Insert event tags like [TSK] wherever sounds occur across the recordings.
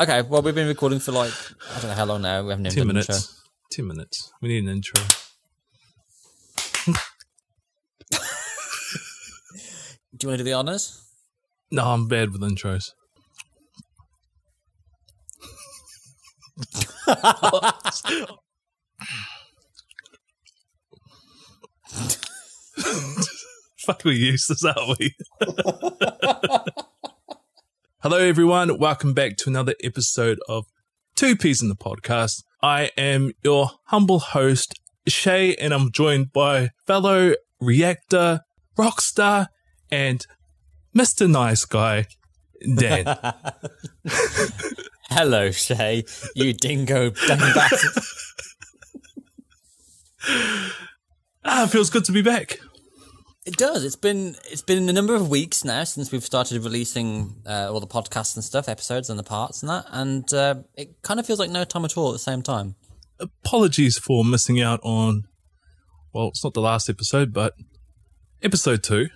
Okay, well, we've been recording for like, I don't know how long now. We haven't even Two done an minutes. intro. Two minutes. We need an intro. Do you want to do the honours? No, I'm bad with intros. [LAUGHS] Fuck, we useless, aren't we? [LAUGHS] Hello, everyone. Welcome back to another episode of Two Peas in the Podcast. I am your humble host, Shay, and I'm joined by fellow reactor, rockstar, and Mr. Nice Guy, Dan. [LAUGHS] Hello, Shay. You dingo dingbat. [LAUGHS] ah, feels good to be back. It does. It's been it's been a number of weeks now since we've started releasing uh, all the podcasts and stuff, episodes and the parts and that, and uh, it kind of feels like no time at all at the same time. Apologies for missing out on, well, it's not the last episode, but episode two,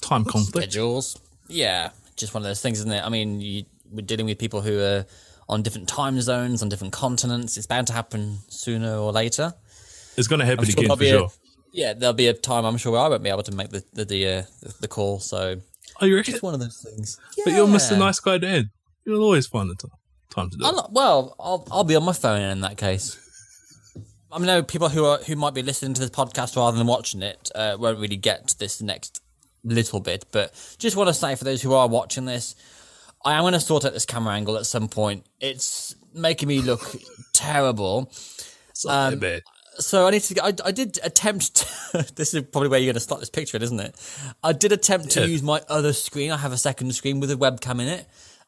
time conflict. Schedules, yeah, just one of those things, isn't it? I mean, you, we're dealing with people who are on different time zones, on different continents. It's bound to happen sooner or later. It's going to happen sure again for a- sure. Yeah, there'll be a time I'm sure where I won't be able to make the the the, uh, the, call. So Oh, you reckon? it's one of those things. But you're Mr. Yeah. Nice Guy Dan. You'll always find the t- time to do it. not- well, I'll I'll be on my phone in that case. I know people who are who might be listening to this podcast rather than watching it uh, won't really get to this next little bit, but just want to say for those who are watching this, I am going to sort out this camera angle at some point. It's making me look [LAUGHS] terrible. It's not that bad. So I need to. I, I did attempt. To, [LAUGHS] this is probably where you're going to start this picture, in, isn't it? I did attempt to Yeah. use my other screen. I have a second screen with a webcam in it,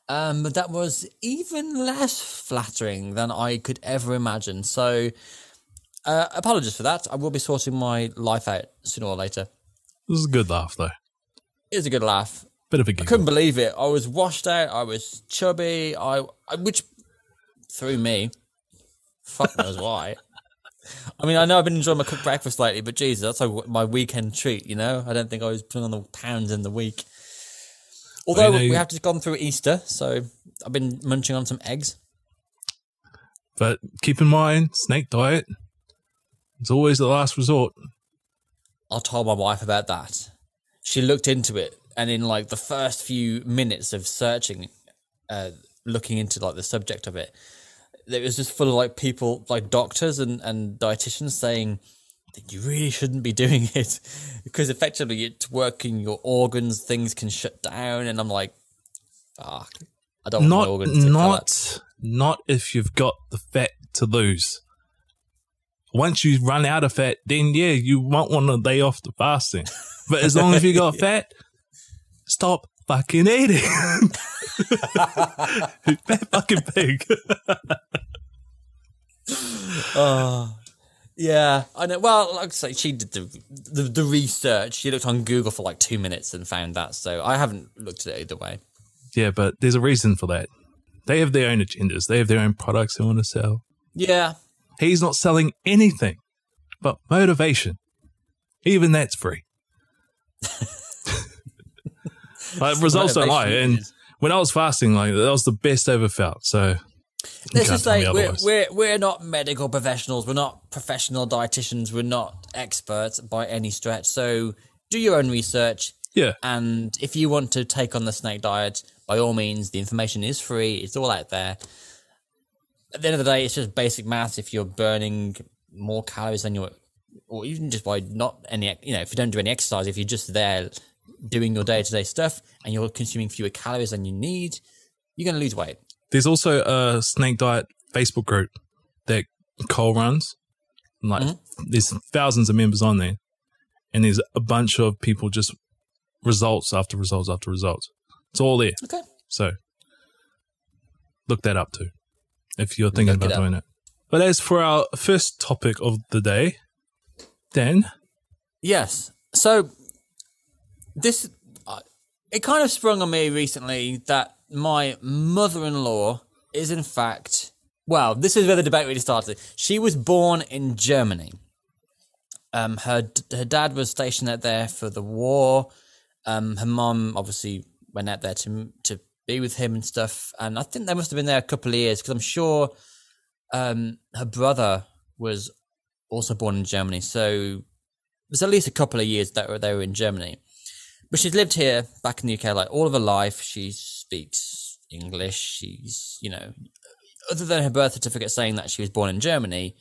um, but that was even less flattering than I could ever imagine. So, uh, apologies for that. I will be sorting my life out sooner or later. This is a good laugh, though. It was a good laugh. Bit of a I giggle. couldn't believe it. I was washed out. I was chubby. I, I which threw me. Fuck knows why. I mean, I know I've been enjoying my cooked breakfast lately, but Jesus, that's like my weekend treat. You know, I don't think I was putting on the pounds in the week. Although we have just gone through Easter, so I've been munching on some eggs. But keep in mind, snake diet is always the last resort. I told my wife about that. She looked into it, and in like the first few minutes of searching, uh, looking into like the subject of it, it was just full of like people, like doctors and and dietitians saying that you really shouldn't be doing [LAUGHS] it because effectively it's working your organs, things can shut down, and I'm like, fuck, I don't want my Not, organs to not, not if you've got the fat to lose. Once you run out of fat, then yeah, you won't want a day off the fasting. But as long as you got [LAUGHS] fat, stop fucking eating. [LAUGHS] fat fucking pig. Oh, yeah, I know. Well, like I say, she did the, the the research. She looked on Google for like two minutes and found that. So I haven't looked at it either way. yeah, but there's a reason for that. They have their own agendas. They have their own products they want to sell. Yeah, He's not selling anything but motivation. Even that's free. [LAUGHS] like results don't lie. And when I was fasting, like that was the best I ever felt. So let's just say we're, we're we're not medical professionals. We're not professional dietitians. We're not experts by any stretch. So do your own research. yeah, And if you want to take on the snake diet, by all means, the information is free. It's all out there. At the end of the day, it's just basic maths. If you're burning more calories than you're, or even just by not any, you know, if you don't do any exercise, if you're just there doing your day to day stuff and you're consuming fewer calories than you need, you're going to lose weight. there's also a snake diet Facebook group that Cole runs. Like Mm-hmm. there's thousands of members on there, and there's a bunch of people just results after results after results. It's all there. Okay. So look that up too if you're thinking about doing it. But as for our first topic of the day, Dan, Yes. So this uh, it kind of sprung on me recently that my mother-in-law is in fact well, this is where the debate really started. She was born in Germany. Um, her her dad was stationed out there for the war. Um, her mom obviously went out there to to be with him and stuff. And I think they must have been there a couple of years because I'm sure um, her brother was also born in Germany. So there's at least a couple of years that they were in Germany. But she's lived here back in the UK like all of her life. She speaks English. She's, you know, other than her birth certificate saying that she was born in Germany,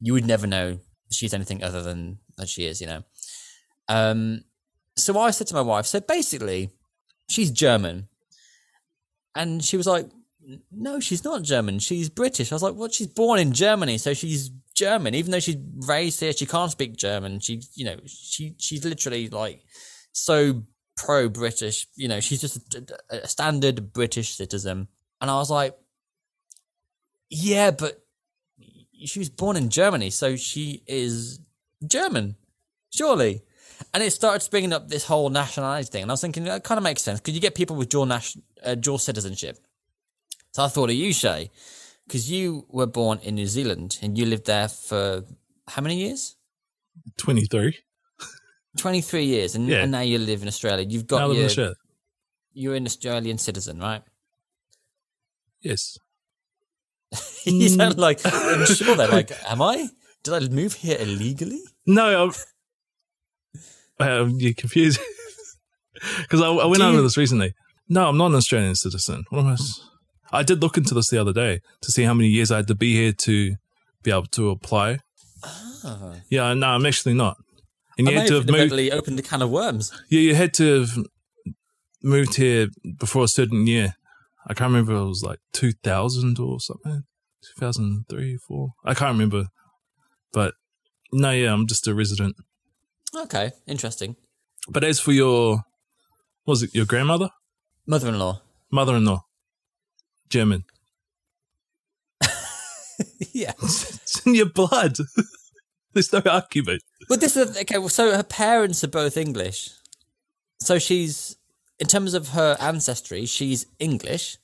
you would never know she's anything other than that she is, you know. Um, so I said to my wife, so basically, she's German. And she was like, no, she's not German. She's British. I was like, well, she's born in Germany, so she's German. Even though she's raised here, she can't speak German. She, you know, she she's literally like so pro British. You know, she's just a, a standard British citizen. And I was like, yeah, but she was born in Germany, so she is German, surely. And it started bringing up this whole nationality thing, and I was thinking that kind of makes sense because you get people with dual nation, uh, dual citizenship. So I thought of you, Shay, because you were born in New Zealand and you lived there for how many years? 23. 23 years, and, Yeah. and now you live in Australia. You've got live in your, Australia. you're an Australian citizen, right? Yes. [LAUGHS] you sound like I'm sure they're [LAUGHS] like, am I? Did I move here illegally? No, I'm, um, you're confused. [LAUGHS] Because I, I went Do over you- this recently. No, I'm not an Australian citizen. What am I? I did look into this the other day to see how many years I had to be here to be able to apply. Oh. Yeah, no, I'm actually not. And I you had to have moved. opened a can of worms. Yeah, you had to have moved here before a certain year. I can't remember. It was like 2000 or something. 2003, four. I can't remember. But no, yeah, I'm just a resident. Okay, interesting. But as for your, what was it your grandmother, Mother-in-law. mother-in-law, German? [LAUGHS] yeah. [LAUGHS] it's in your blood. [LAUGHS] [LAUGHS] There's no argument. But this is okay. Well, so her parents are both English. So she's, in terms of her ancestry, she's English,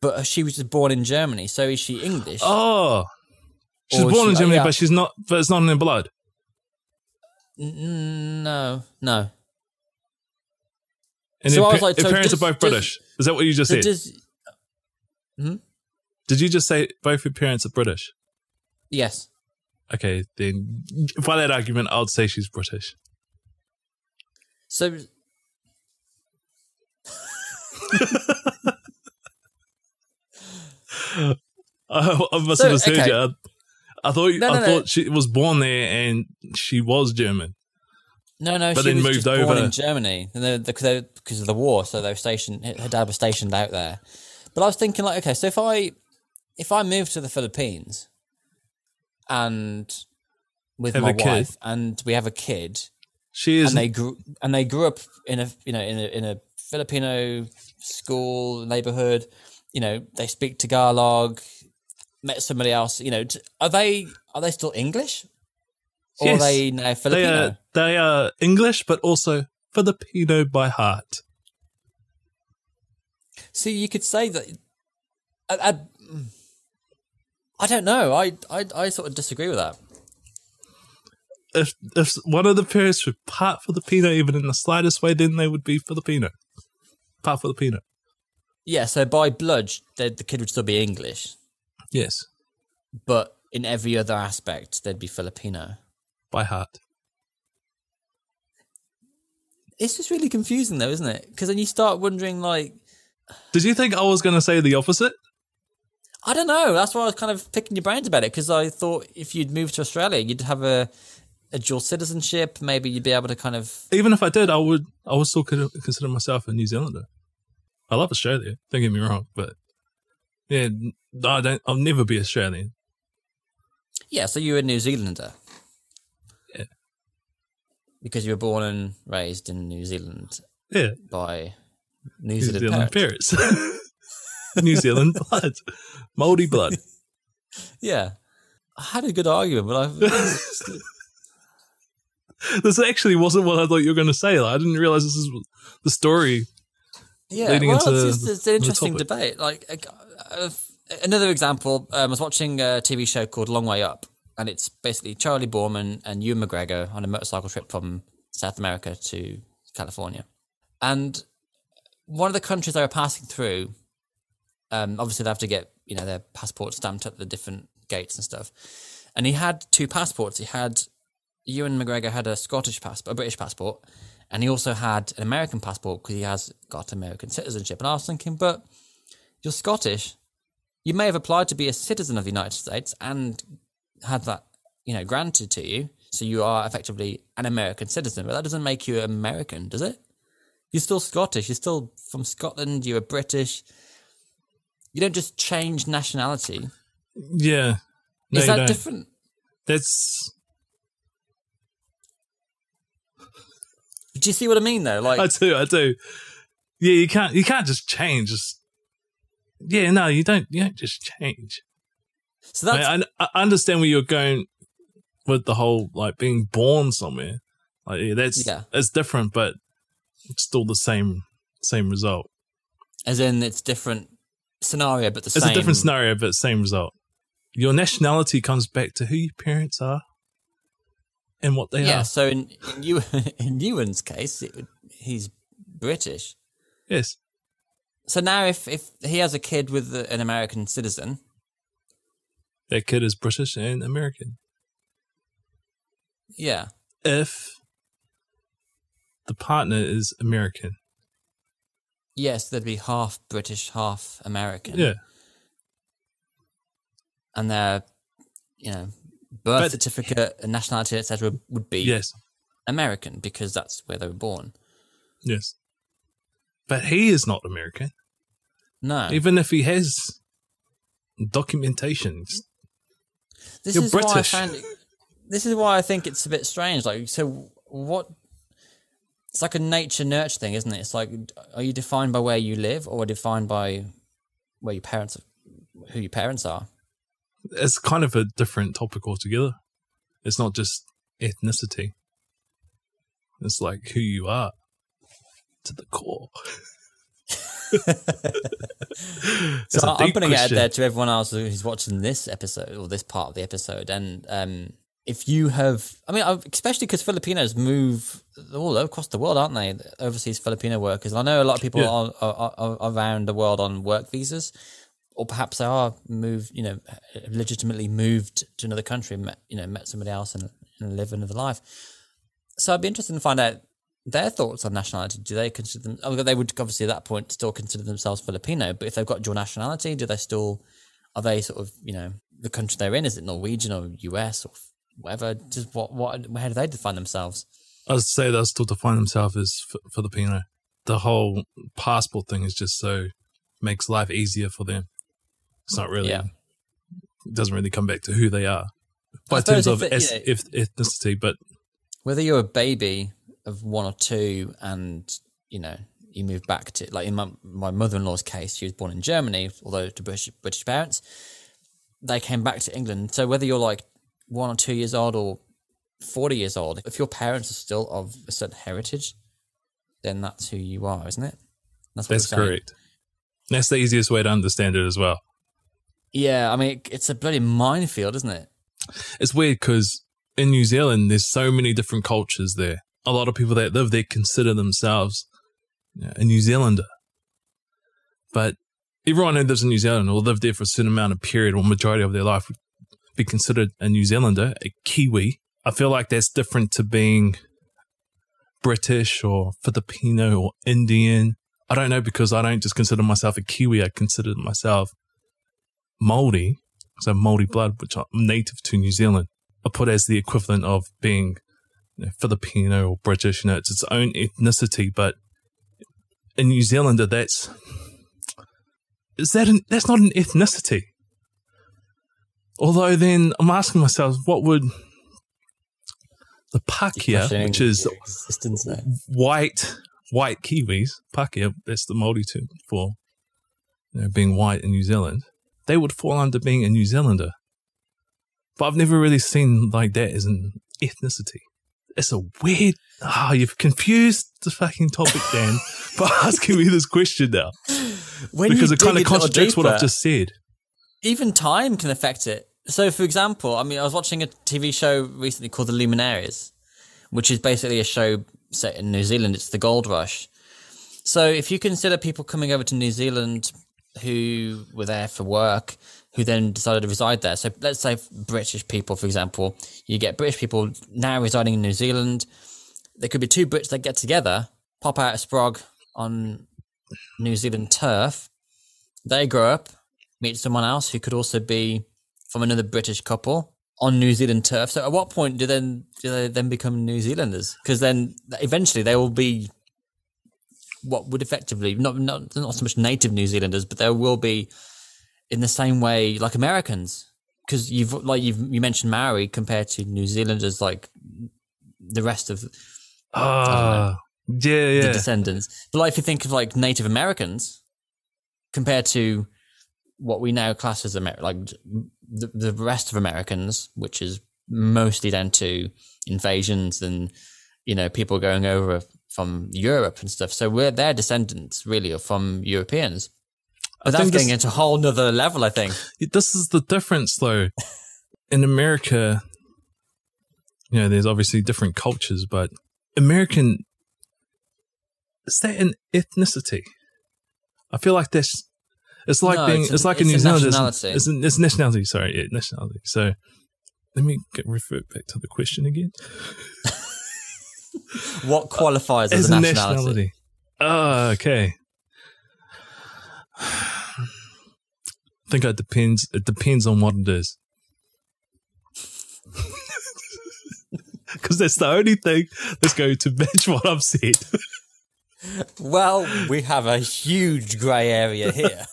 but she was just born in Germany. So is she English? Oh, she's Or born in she- oh, Germany, yeah. but she's not. But it's not in her blood. No, no. And So her, I was like, so parents does- are both does- British. Is that what you just said? does hmm? Did you just say both your parents are British? yes? Okay, then by that argument, I would say she's British. So [LAUGHS] I, I must So, have misheard okay. you. I, I thought No, I no, no. thought she was born there and she was German. no, no. But she then was moved just born over. in Germany, and they, they, because of the war. So they were stationed. Her dad was stationed out there. But I was thinking, like, okay, so if I if I move to the Philippines and with Have my a kid. wife and we have a kid, She is and they grew and they grew up in a you know in a in a Filipino school neighborhood. You know, they speak Tagalog. Met somebody else. You know, are they are they still English? Or Yes. are they now they Filipino? are they are English, but also Filipino by heart. See, you could say that. I, I, I don't know. I, I I sort of disagree with that. If if one of the parents would part Filipino, even in the slightest way, then they would be Filipino, part Filipino. Yeah. So by blood, the the kid would still be English, Yes, but in every other aspect, they'd be Filipino. by heart. It's just really confusing, though, isn't it? Because then you start wondering, like, Did you think I was going to say the opposite? I don't know. That's why I was kind of picking your brains about it because I thought if you'd moved to Australia, you'd have a a dual citizenship. Maybe you'd be able to kind of. Even if I did, I would I would still consider myself a New Zealander. I love Australia. Don't get me wrong, but yeah, I don't. I'll never be Australian. Yeah. So you're a New Zealander. Yeah. Because you were born and raised in New Zealand Yeah, by New, New Zealand, Zealand parents. parents. [LAUGHS] [LAUGHS] New Zealand blood, Maori blood. [LAUGHS] Yeah. I had a good argument, but I. [LAUGHS] This actually wasn't what I thought you were going to say. Like, I didn't realize this is the story. yeah, Leading well, into it's, just, it's an interesting debate. Like uh, another example, um, I was watching a TV show called Long Way Up, and it's basically Charlie Boorman and Ewan McGregor on a motorcycle trip from South America to California, and one of the countries they were passing through, Um, obviously, they have to get you know their passport stamped at the different gates and stuff. And he had two passports. He had Ewan McGregor had a Scottish passport, a British passport, and he also had an American passport because he has got American citizenship. And I was thinking, but you're Scottish. You may have applied to be a citizen of the United States and had that, you know, granted to you. So you are effectively an American citizen, but that doesn't make you American, does it? You're still Scottish. You're still from Scotland. You're British. You don't just change nationality. Yeah. No, Is that different? That's Do you see what I mean, though? Like, I do, I do. Yeah, you can't you can't just change. Just yeah, no, you don't. You don't just change. so that's I, I I understand where you're going with the whole like being born somewhere. Like yeah, that's Yeah. that's different, but it's still the same same result. as in it's different scenario, but the It's same. a different scenario, but same result. Your nationality comes back to who your parents are and what they Yeah. are. Yeah. So in in, you, [LAUGHS] in Ewan's case, it he's British. Yes, So now, if if he has a kid with an American citizen, that kid is British and American. yeah, If the partner is American, yes, they'd be half British, half American. yeah, and their you know birth But- certificate, and nationality, etc., would be yes, American because that's where they were born. yes. But he is not American, No, even if he has documentation. this you're is why I British. find it, this is why I think it's a bit strange. Like, so what? It's like a nature nurture thing, isn't it? It's like, are you defined by where you live, or defined by where your parents, who your parents are? It's kind of a different topic altogether. It's not just ethnicity. It's like who you are to the core. [LAUGHS] So I'm putting it out there to everyone else who's watching this episode or this part of the episode. And um, if you have, I mean, especially because Filipinos move all across the world, aren't they? Overseas Filipino workers. And I know a lot of people Yeah. are, are, are around the world on work visas, or perhaps they are moved, you know, legitimately moved to another country, met, you know, met somebody else and, and live another life. So I'd be interested to find out their thoughts on nationality. Do they consider them? Oh, they would obviously at that point still consider themselves Filipino, but if they've got dual nationality, do they still? Are they sort of you know the country they're in? Is it Norwegian or US or whatever? Just what what? How do they define themselves? I'd say they'll still define themselves as F- Filipino. The whole passport thing is just so makes life easier for them. It's not really. Yeah. It doesn't really come back to who they are, by terms of if it- es- know- eth- ethnicity. But Whether you're a baby of one or two, and you know you move back to like in my my mother in law's case, she was born in Germany, although to British British parents, they came back to England. So whether you're like one or two years old or 40 years old, if your parents are still of a certain heritage, then that's who you are, isn't it? That's, what that's correct. That's the easiest way to understand it as well. Yeah, I mean, it's a bloody minefield, isn't it? It's weird because in New Zealand, there's so many different cultures there. A lot of people that live there consider themselves you know, a New Zealander. But everyone who lives in New Zealand or live there for a certain amount of period or majority of their life would be considered a New Zealander, a Kiwi. I feel like that's different to being British or Filipino or Indian. I don't know because I don't just consider myself a Kiwi. I consider myself Maori, so Maori blood, which I'm native to New Zealand. I put as the equivalent of being you know, Filipino or British. You know, it's its own ethnicity, but in New Zealander, that's is that an, that's not an ethnicity. Although then I'm asking myself, what would the Pakeha, which is your existence now. white white Kiwis, Pakeha, that's the Māori term for you know, being white in New Zealand, they would fall under being a New Zealander. But I've never really seen like that as an ethnicity. It's a weird. Ah, you've confused the fucking topic, Dan, [LAUGHS] by asking me this question now When because it kind of contradicts what I've just said. Even time can affect it. So, for example, I mean, I was watching a TV show recently called The Luminaries, which is basically a show set in New Zealand. It's the gold rush. So, if you consider people coming over to New Zealand who were there for work who then decided to reside there. So let's say British people, for example, you get British people now residing in New Zealand. There could be two Brits that get together, pop out a sprog on New Zealand turf. They grow up, meet someone else who could also be from another British couple on New Zealand turf. So at what point do then do they then become New Zealanders? Because then eventually they will be what would effectively not not not so much native New Zealanders, but there will be in the same way like Americans. Because you've like you've you mentioned Maori compared to New Zealanders, like the rest of Ah, yeah, yeah. the descendants. But like if you think of like Native Americans compared to what we now class as Amer- like the, the rest of Americans, which is mostly down to invasions and you know people going over from Europe and stuff. So we're their descendants really are from Europeans. But I that's getting into a whole nother level, I think. [LAUGHS] this is the difference though in america you know there's obviously different cultures but american is that an ethnicity i feel like that's it's like No, being it's it's, like it's a a new zealand nationality. it's, it's, nationality sorry yeah nationality so let me get revert back to the question again [LAUGHS] What qualifies as, as a a nationality? nationality oh okay I [SIGHS] think it depends. It depends on what it is. [LAUGHS] Because that's the only thing that's going to match what I've said. [LAUGHS] Well, we have a huge grey area here.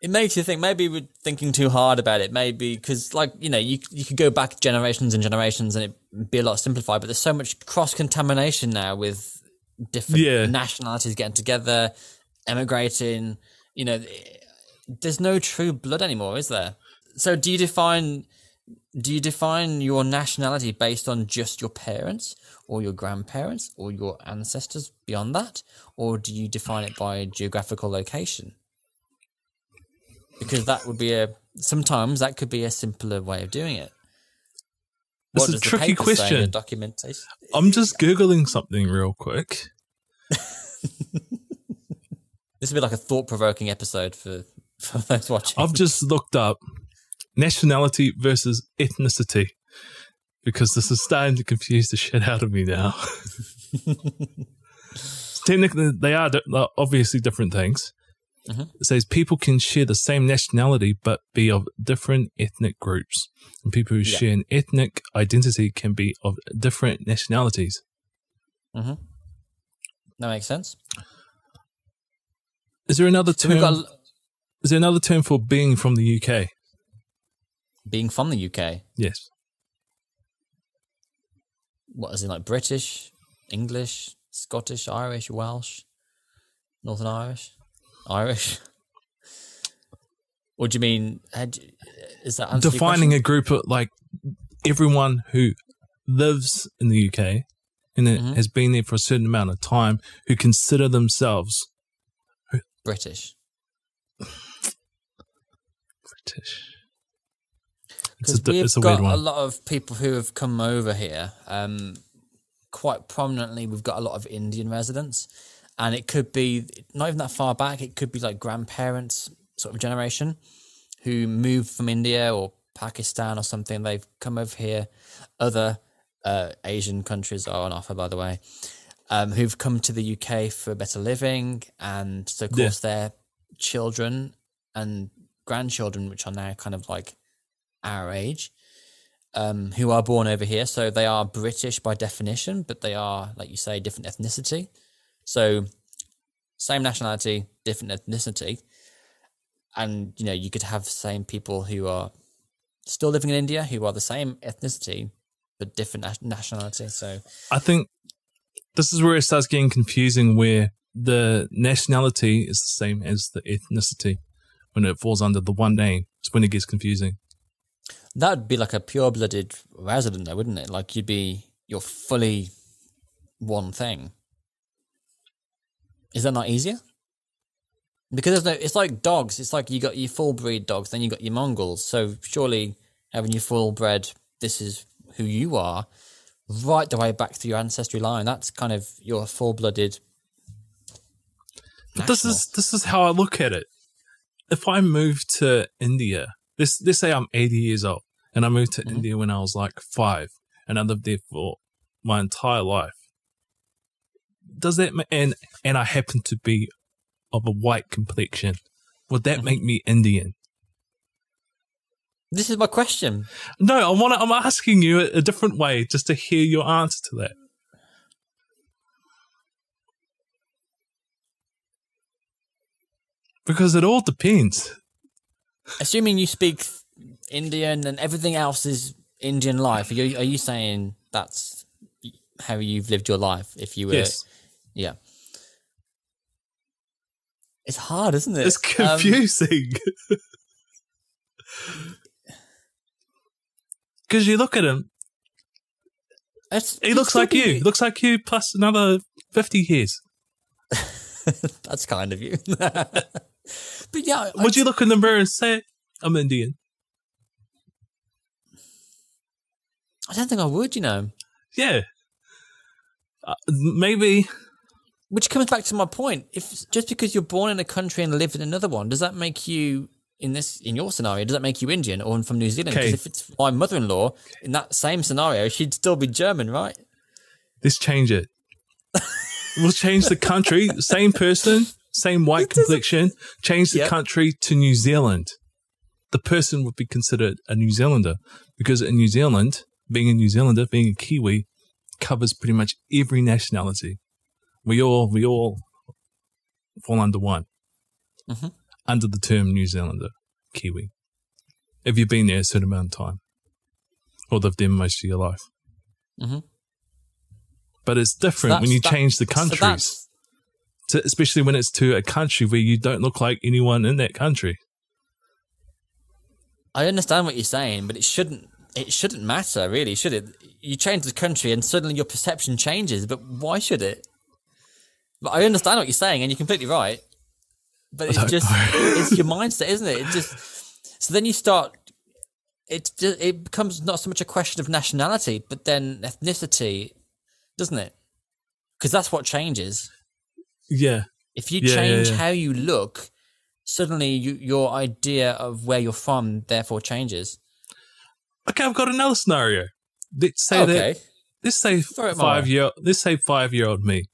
It makes you think maybe we're thinking too hard about it. Maybe because, like, you know, you you could go back generations and generations and it'd be a lot simplified. But there's so much cross contamination now with different Yeah. nationalities getting together, emigrating. You know, there's no true blood anymore, is there? So, do you define do you define your nationality based on just your parents or your grandparents or your ancestors beyond that? Or do you define it by geographical location? Because that would be a sometimes that could be a simpler way of doing it. It's What a tricky paper say in the question. documentation? I'm just googling something real quick. [LAUGHS] this would be like a thought-provoking episode for [LAUGHS] for those watching. I've just looked up nationality versus ethnicity because this is starting to confuse the shit out of me now. [LAUGHS] Technically, they are obviously different things. Mhm. It says people can share the same nationality but be of different ethnic groups. And people who Yeah. share an ethnic identity can be of different nationalities. that makes sense Is there another term? got is there another term for being from the UK? Being from the uk Yes. what is it like British, English, Scottish, Irish, Welsh, Northern Irish, Irish? What do you mean? had Is that defining a group of like everyone who lives in the UK and Mhm. has been there for a certain amount of time who consider themselves British? British. It's a, Because we've a got a lot of people who have come over here. Um, quite prominently, we've got a lot of Indian residents, and it could be not even that far back. It could be like grandparents, sort of generation, who moved from India or Pakistan or something. They've come over here. Other uh, Asian countries are on offer, by the way, um, who've come to the UK for a better living, and so of Yeah. course their children and grandchildren, which are now kind of like our age, um, who are born over here. So they are British by definition, but they are, like you say, different ethnicity. So same nationality, different ethnicity. And, you know, you could have the same people who are still living in India who are the same ethnicity, but different nationality. So, I think this is where it starts getting confusing where the nationality is the same as the ethnicity when it falls under the one name. It's when it gets confusing. That would be like a pure blooded resident, though, wouldn't it? Like you'd be, you're fully one thing. Is that not easier? Because there's no, it's like dogs. It's like you got your full breed dogs, then you got your Mongols. So surely having your full bred, this is who you are, right the way back through your ancestry line. That's kind of your full blooded But this is this is how I look at it. If I move to India, let's let's say I'm 80 years old and I moved to Mhm. India when I was like five, and I lived there for my entire life. Does that ma- and and I happen to be of a white complexion? Would that Mhm. make me Indian? This is my question. No, I want. I'm asking you a different way, just to hear your answer to that. Because it all depends. Assuming you speak Indian and everything else is Indian life, are you, are you saying that's how you've lived your life? If you were, Yes, yeah. It's hard, isn't it? it's Um, confusing. [LAUGHS] Because you look at him, it's- he looks like you. be- looks like you plus another fifty years. [LAUGHS] That's kind of you. [LAUGHS] but yeah, I- Would you look in the mirror and say, "I'm Indian"? I don't think I would. You know, Yeah. Uh, maybe which comes back to my point. If just because you're born in a country and live in another one, does that make you in this in your scenario? Does that make you Indian or from New Zealand? Because Okay. if it's my mother-in-law in that same scenario, she'd still be German, right? Let's change it. we'll change the country. Same person, same white complexion. Change the Yep. country to New Zealand. The person would be considered a New Zealander because in New Zealand, being a New Zealander, being a Kiwi, covers pretty much every nationality. We all we all fall under one, Mhm. under the term New Zealander, Kiwi. If you've been there a certain amount of time, or lived there most of your life. Mhm. But it's different when you change the countries, that's to, especially when it's to a country where you don't look like anyone in that country. I understand what you're saying, but it shouldn't. It shouldn't matter, really, should it? You change the country, and suddenly your perception changes. But why should it? But I understand what you're saying, and you're completely right. But it's just [LAUGHS] it's your mindset, isn't it? It just so then you start. It just, it becomes not so much a question of nationality, but then ethnicity, doesn't it? Because that's what changes. Yeah, If you Yeah, yeah, change yeah. how you look, suddenly you, your idea of where you're from therefore changes. Okay, I've got another scenario. Let's say okay. that let's say Throw five year let's say five year old me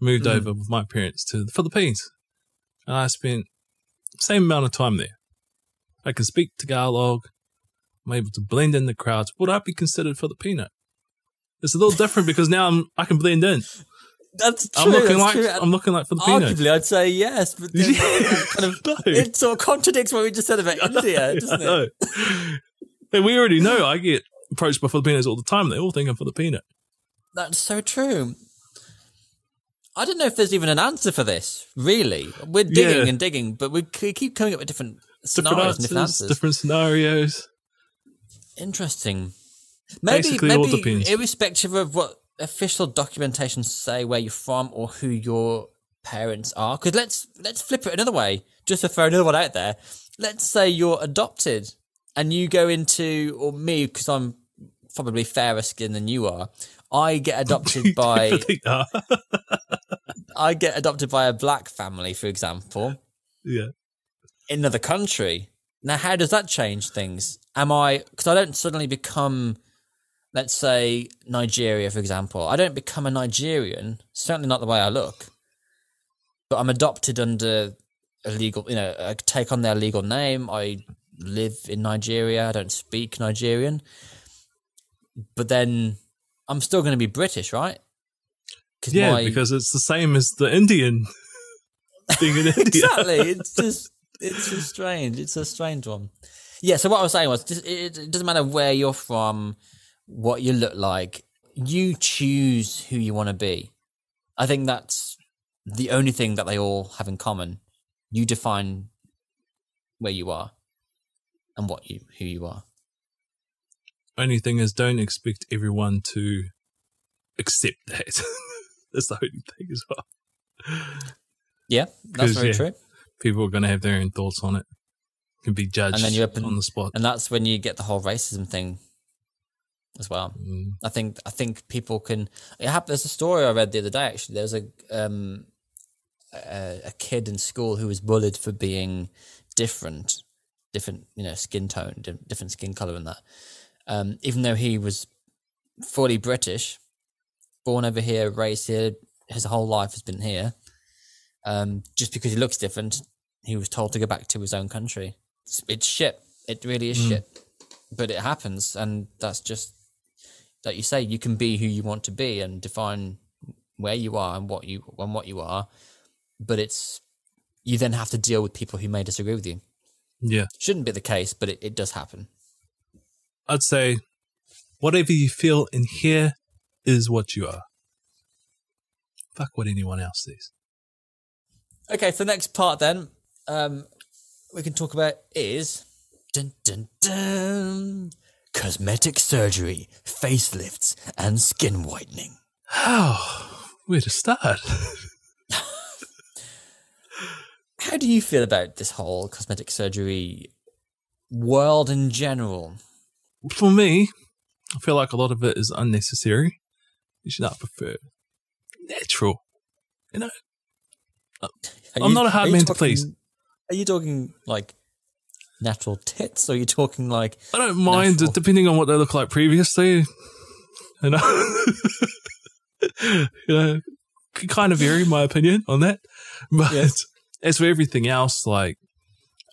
moved Mhm. over with my parents to the Philippines, and I spent same amount of time there. I can speak Tagalog. I'm able to blend in the crowds. Would I be considered Filipino? It's a little different because now I'm I can blend in. That's true. I'm looking that's like true. I'm looking like Filipino. Arguably, I'd say yes, but [LAUGHS] it kind of No. it sort of contradicts what we just said about [LAUGHS] India, doesn't it? [LAUGHS] We already know I get approached by Filipinos all the time. They all think I'm Filipino. That's so true. I don't know if there's even an answer for this. Really, we're digging Yeah. and digging, but we keep coming up with different Different scenarios different answers. different scenarios. Interesting. Maybe, Basically, all maybe irrespective of what official documentation say where you're from or who your parents are. Because let's let's flip it another way, just to throw another one out there. Let's say you're adopted and you go into, or me, because I'm probably fairer skin than you are. I get [LAUGHS] adopted by [LAUGHS] I get adopted by a black family, for example, yeah. in another country. Now, how does that change things? Am I because I don't suddenly become, let's say, Nigeria, for example. I don't become a Nigerian. Certainly not the way I look. But I'm adopted under a legal, you know, I take on their legal name. I live in Nigeria. I don't speak Nigerian. But then I'm still going to be British, right? Yeah, my- because it's the same as the Indian [LAUGHS] being in India. exactly. It's just it's just strange. It's a strange one. Yeah. So what I was saying was, it, it doesn't matter where you're from, what you look like. You choose who you want to be. I think that's the only thing that they all have in common. You define where you are and what you who you are. Only thing is, don't expect everyone to accept that. [LAUGHS] That's the only thing as well. Yeah, that's very yeah. true. People are going to have their own thoughts on it. Can be judged And then you're up on the spot. And that's when you get the whole racism thing as well. Mm. I think I think people can. Happened. There's a story I read the other day. Actually, there's a um, a, a kid in school who was bullied for being different, different, you know, skin tone, different skin color, and that. Um, even though he was fully British, born over here, raised here, his whole life has been here. Um, just because he looks different, he was told to go back to his own country. It's, it's shit. It really is shit. But it happens, and that's just like you say. You can be who you want to be and define where you are and what you and what you are. But it's you then have to deal with people who may disagree with you. Yeah. Shouldn't be the case, but it, it does happen. I'd say whatever you feel in here is what you are. Fuck what anyone else says. Okay, so next part then, um, we can talk about is dun, dun, dun, cosmetic surgery, facelifts, and skin whitening. Oh, [SIGHS] where to start? [LAUGHS] How do you feel about this whole cosmetic surgery world in general? For me, I feel like a lot of it is unnecessary. You should not prefer natural. You know, uh, Are I'm not a hard you man to please. Are you talking like natural tits, or are you talking like I don't mind Natural. depending on what they look like previously. You know, [LAUGHS] you know, kind of vary my opinion on that. [LAUGHS] But Yes. As for everything else, like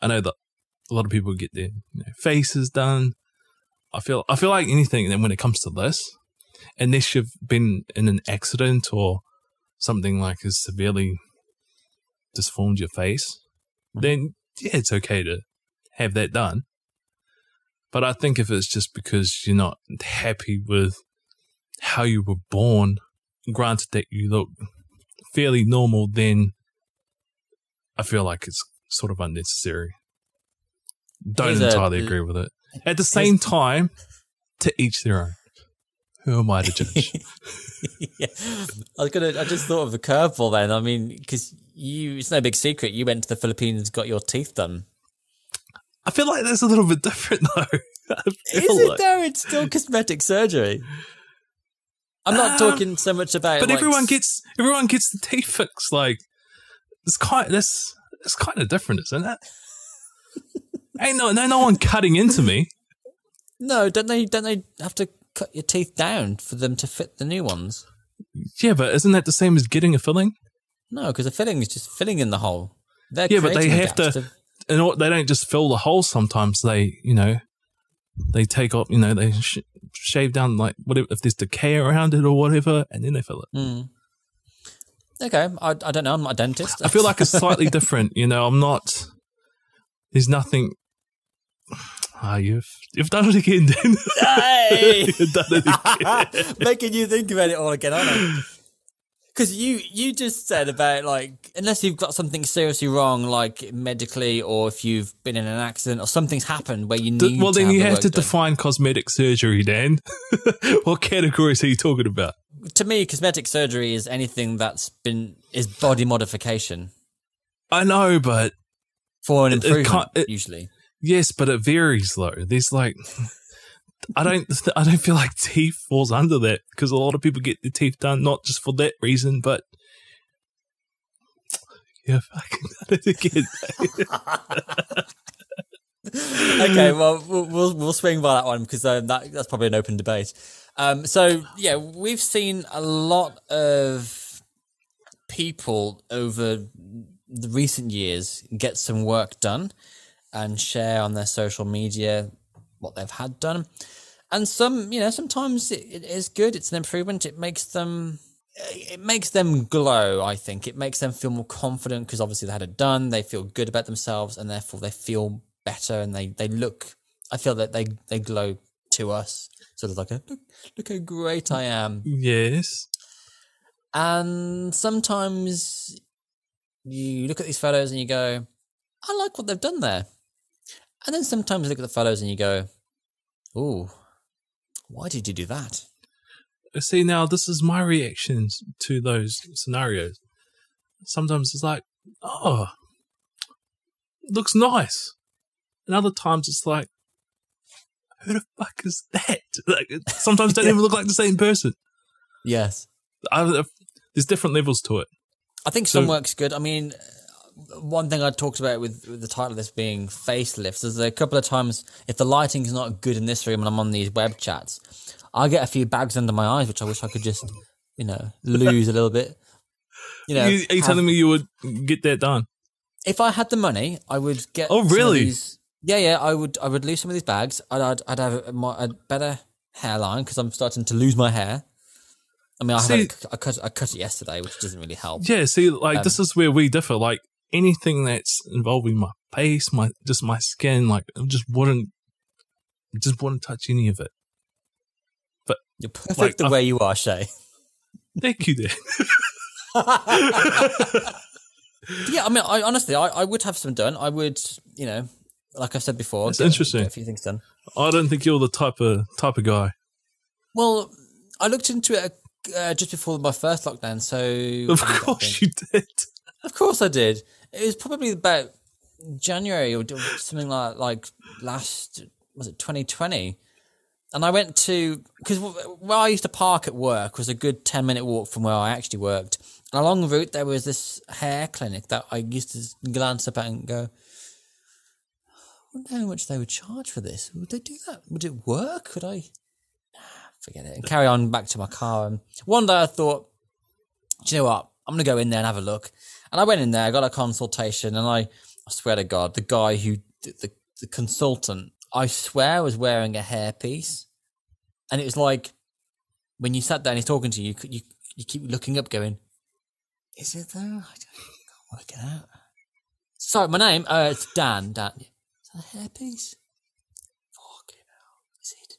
I know that a lot of people get their you know, faces done. I feel I feel like anything that when it comes to this, unless you've been in an accident or something like has severely disformed your face, then yeah, it's okay to have that done. But I think if it's just because you're not happy with how you were born, granted that you look fairly normal, then I feel like it's sort of unnecessary. Don't Here's a- entirely agree with it. [LAUGHS] At the same time, to each their own. Who am I to judge? [LAUGHS] yeah. I was gonna. I just thought of the curveball then. I mean, because you, it's no big secret. You went to the Philippines, got your teeth done. I feel like that's a little bit different [LAUGHS] though. Is it like- though? It's still cosmetic surgery. I'm not Um, talking so much about. but like, everyone gets everyone gets the teeth fixed. Like it's kind that's it's kind of different, isn't it? Ain't no no no one cutting into me. no. Don't they? Don't they have to cut your teeth down for them to fit the new ones? Yeah, but isn't that the same as getting a filling? No, because a filling is just filling in the hole. They're Yeah, but they have gaps to- And they don't just fill the hole. Sometimes they you know they take off you know they sh- shave down like whatever if there's decay around it or whatever, and then they fill it. Mm. Okay, I, I don't know. I'm not a dentist. I feel like it's slightly [LAUGHS] different. You know, I'm not. There's nothing. Ah, you've you've done it again, Dan. Hey! [LAUGHS] you've done it again. [LAUGHS] making you think about it all again, aren't I? Because you you just said about like unless you've got something seriously wrong, like medically, or if you've been in an accident or something's happened where you need. well, then have you the have to done. define cosmetic surgery, Dan. [LAUGHS] what categories are you talking about? To me, cosmetic surgery is anything that's been is body modification I know, but for an It- it it- usually, yes, but it varies though. There's like, I don't, [LAUGHS] I don't feel like teeth falls under that because a lot of people get their teeth done not just for that reason, but [TSK] yeah, fucking [LAUGHS] done it again. [LAUGHS] okay, well, we'll we'll, swing by that one because um, that that's probably an open debate. Um, so yeah, we've seen a lot of people over the recent years get some work done and share on their social media what they've had done, and some, you know, sometimes it, it is good. It's an improvement. It makes them. It makes them glow. I think it makes them feel more confident because obviously they had it done. They feel good about themselves, and therefore they feel better and they they look. I feel that they they glow to us, sort of like a look look how great I am. yes. And sometimes you look at these photos and you go, I like what they've done there. And then sometimes you look at the photos and you go, Ooh, why did you do that? See, now this is my reactions to those scenarios. Sometimes it's like, oh, looks nice. And other times it's like, who the fuck is that? [LAUGHS] Like, sometimes don't [LAUGHS] even look like the same person. Yes. I, there's different levels to it. I think some So- work's good. I mean, one thing I talked about with, with the title of this being facelifts is a couple of times if the lighting is not good in this room and I'm on these web chats, I get a few bags under my eyes, which I wish I could just, you know, lose a little bit. You know, you, are you have- telling me you would get that done? if I had the money, I would get. Oh, some of really? these- yeah, yeah. I would. I would lose some of these bags. I'd. I'd, I'd have a, a better hairline because I'm starting to lose my hair. I mean, I, See- had I cut. I cut it yesterday, which doesn't really help. Yeah, see, like Um, this is where we differ. Like anything that's involving my face, my just my skin, like I just wouldn't, just wouldn't touch any of it. But you're perfect Like, the I- way you are, Shay. [LAUGHS] Thank you, there. [LAUGHS] Yeah, I mean, I honestly, I, I would have some done. I would, you know, like I said before, get- interesting. a few things done. I don't think you're the type of type of guy. Well, I looked into it uh, just before my first lockdown, so Of when did that course you did. Of course I did. It was probably about January or something like like last was it 2020, and I went to because where I used to park at work was a good 10 minute walk from where I actually worked. And along the route there was this hair clinic that I used to glance up at and go. I wonder how much they would charge for this. Would they do that? Would it work? Could I? Forget it. And carry on back to my car. And one day I thought, do you know what? I'm gonna go in there and have a look. And I went in there, I got a consultation, and I, I swear to God, the guy who the, the consultant, I swear, was wearing a hairpiece, and it was like when you sat down, and he's talking to you, you you, keep looking up, going, "Is it though? I don't- can't work it out." Sorry, my name, uh, it's Dan. Dan, is that a hairpiece? Is it?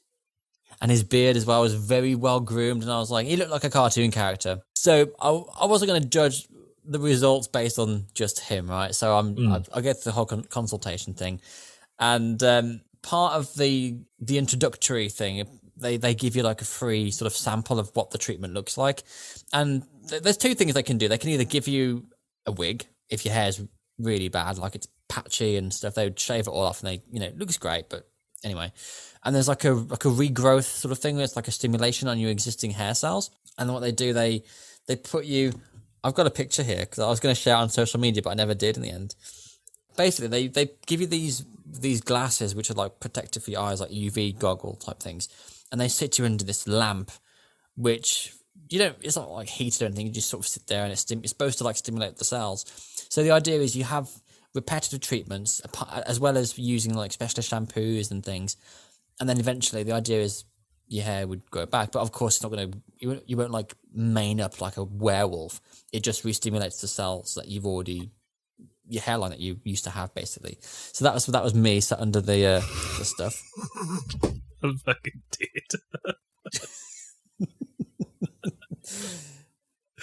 and his beard as well was very well groomed and i was like he looked like a cartoon character so i, I wasn't going to judge the results based on just him right? So i'm I, I get the whole con- consultation thing. And um, part of the the introductory thing they they give you like a free sort of sample of what the treatment looks like. And th- there's two things they can do. They can either give you a wig if your hair's really bad like it's patchy and stuff they would shave it all off and they you know it looks great but anyway. And there's like a like a regrowth sort of thing where it's like a stimulation on your existing hair cells. And what they do they they put you i've got a picture here because i was going to share on social media but i never did in the end. Basically they they give you these these glasses which are like protective for your eyes like uv goggle type things and they sit you under this lamp which you don't it's not like heated or anything you just sort of sit there and it's, it's supposed to like stimulate the cells. So the idea is you have repetitive treatments as well as using like specialist shampoos and things and then eventually the idea is your hair would grow back but of course it's not going to you won't, you won't like mane up like a werewolf. It just re-stimulates the cells that you've already your hairline that you used to have basically. So that was that was me sat under the uh the stuff. [LAUGHS] I'm fucking dead. [LAUGHS]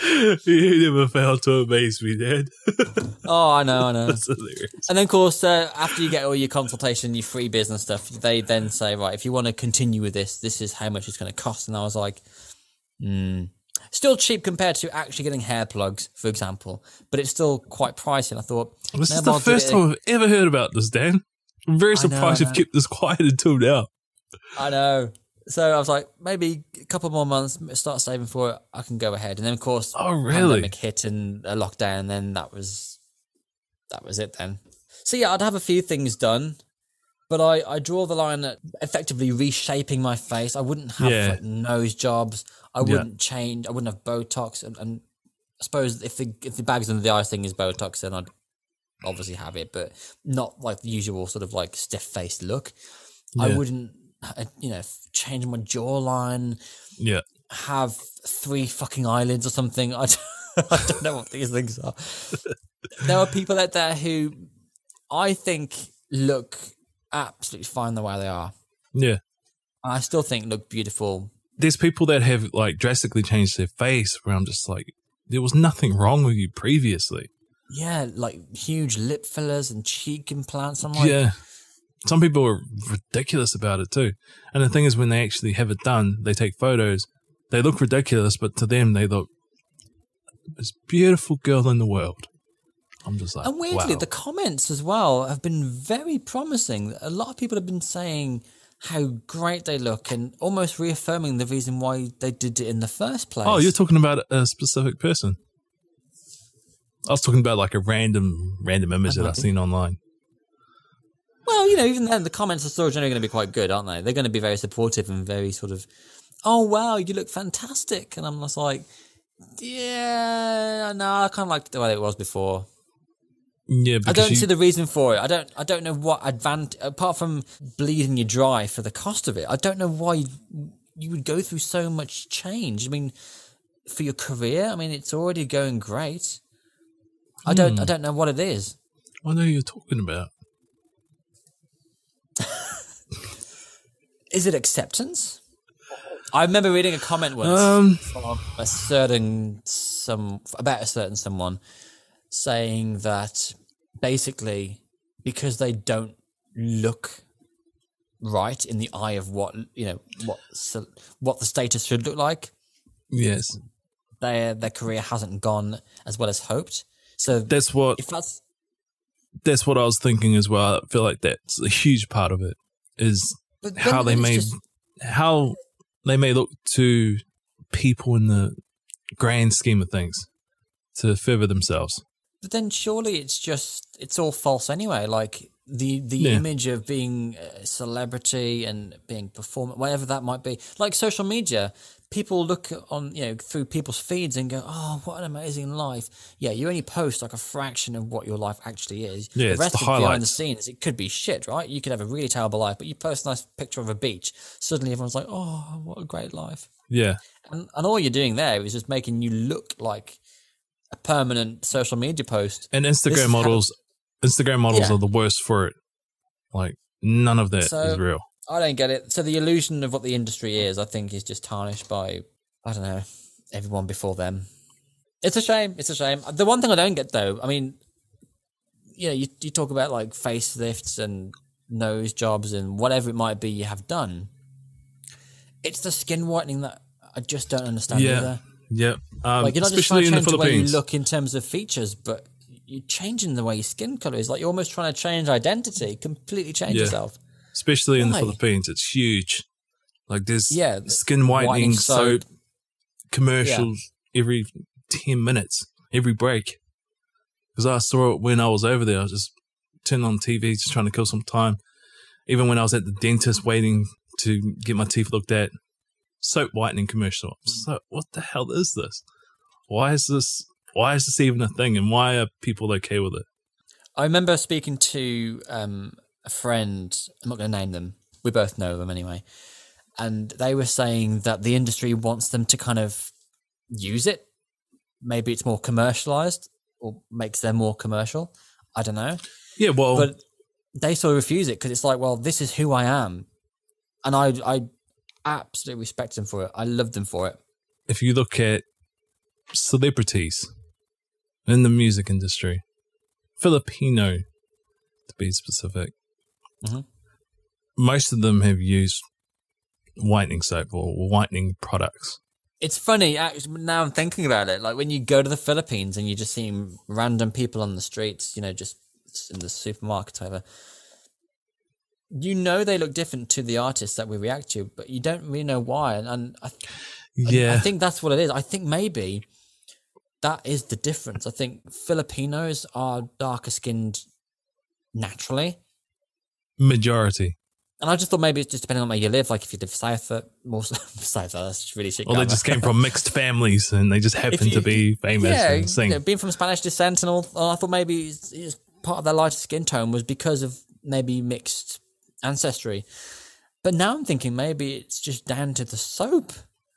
you never failed to amaze me, Dad. [LAUGHS] oh i know i know That's hilarious. And then, of course, uh, after you get all your consultation, your free business stuff, they then say, right, if you want to continue with this, this is how much it's going to cost. And I was like, hmm, still cheap compared to actually getting hair plugs, for example, but it's still quite pricey. And I thought, This is the I'll first time I've ever heard about this, Dan. I'm very I know, surprised I you've kept this quiet until now. I know. So I was like, maybe a couple more months, start saving for it. I can go ahead. And then, of course, Oh, really? pandemic hit and a lockdown. And then that was that was it. Then, so yeah, I'd have a few things done, but I I draw the line at effectively reshaping my face. I wouldn't have Yeah. like nose jobs. I wouldn't change. I wouldn't have Botox. And, and I suppose if the if the bags under the eyes thing is Botox, then I'd obviously have it, but not like the usual sort of like stiff faced look. I wouldn't, Uh, you know, change my jawline, Yeah. have three fucking eyelids or something. [LAUGHS] I don't, I don't know what these things are. [LAUGHS] there are people out there who I think look absolutely fine the way they are. Yeah. I still think look beautiful. There's people that have like drastically changed their face where I'm just like, there was nothing wrong with you previously. Yeah, like huge lip fillers and cheek implants. I'm like, yeah. Some people are ridiculous about it too. And the thing is, when they actually have it done, they take photos. They look ridiculous, but to them, they look this beautiful girl in the world. I'm just like, And weirdly, wow. the comments as well have been very promising. A lot of people have been saying how great they look and almost reaffirming the reason why they did it in the first place. oh, you're talking about a specific person. I was talking about like a random random image that I've seen online. Well, you know, even then, the comments are still generally going to be quite good, aren't they? They're going to be very supportive and very sort of, oh wow, you look fantastic, and I'm just like, yeah, no, I kind of like the way it was before. Yeah, I don't you, see the reason for it. I don't. I don't know what advantage apart from bleeding you dry for the cost of it. I don't know why you, you would go through so much change. I mean, for your career, I mean, it's already going great. I don't. Hmm. I don't know what it is. I know who you're talking about. Is it acceptance? I remember reading a comment once Um, from a certain some about a certain someone saying that basically because they don't look right in the eye of what you know what what the status should look like yes, their their career hasn't gone as well as hoped so that's what if that's that's what I was thinking as well. I feel like that's a huge part of it is but how they may just- how they may look to people in the grand scheme of things to further themselves. But then surely it's just it's all false anyway. Like the the Yeah. image of being a celebrity and being performant, whatever that might be. Like social media, people look on you know through people's feeds and go, "Oh, what an amazing life." Yeah, you only post like a fraction of what your life actually is. Yeah, the it's rest the of behind the scenes, it could be shit, right? You could have a really terrible life, but you post a nice picture of a beach. Suddenly, everyone's like, "Oh, what a great life." Yeah, And, and all you're doing there is just making you look like a permanent social media post. and Instagram is how- models, Instagram models Yeah. are the worst for it. Like none of that is So- real. I don't get it. So the illusion of what the industry is, I think, is just tarnished by I don't know everyone before them. It's a shame. It's a shame. The one thing I don't get though, I mean, you know, you you talk about like facelifts and nose jobs and whatever it might be you have done. It's the skin whitening that I just don't understand Yeah, either. yeah. Um, Like you're not just trying especially to in the change the way you look in terms of features, but you're changing the way your skin color is. Like you're almost trying to change identity, completely change Yeah. yourself. Especially in the Philippines, it's huge. Like there's Yeah, the skin whitening whitening soap soap. commercials every ten minutes, every break. Because I saw it when I was over there. I was just turning on TV, just trying to kill some time. Even when I was at the dentist waiting to get my teeth looked at, soap whitening commercial. So what the hell is this? Why is this? Why is this even a thing? And why are people okay with it? I remember speaking to um, a friend. I'm not going to name them. We both know them anyway, and they were saying that the industry wants them to kind of use it. Maybe it's more commercialized or makes them more commercial. I don't know, Yeah, well, but they sort of refuse it because it's like, well, this is who I am, and I I absolutely respect them for it. I love them for it. if you look at celebrities in the music industry, Filipino to be specific, Mhm. most of them have used whitening soap or whitening products. It's funny actually, now I'm thinking about it. Like when you go to the Philippines and you just see random people on the streets, you know, just in the supermarket, whatever. You know they look different to the artists that we react to, but you don't really know why. And, and I, Yeah, I think that's what it is. I think maybe that is the difference. I think Filipinos are darker skinned naturally. Majority. And I just thought maybe it's just depending on where you live. Like if you live south, more [LAUGHS] south, uh, that's really shit. Or they just came from [LAUGHS] mixed families and they just happen you- to be famous yeah, and sing. you know, being from Spanish descent and all. I thought maybe it's, it's part of their lighter skin tone was because of maybe mixed ancestry. But now I'm thinking maybe it's just down to the soap.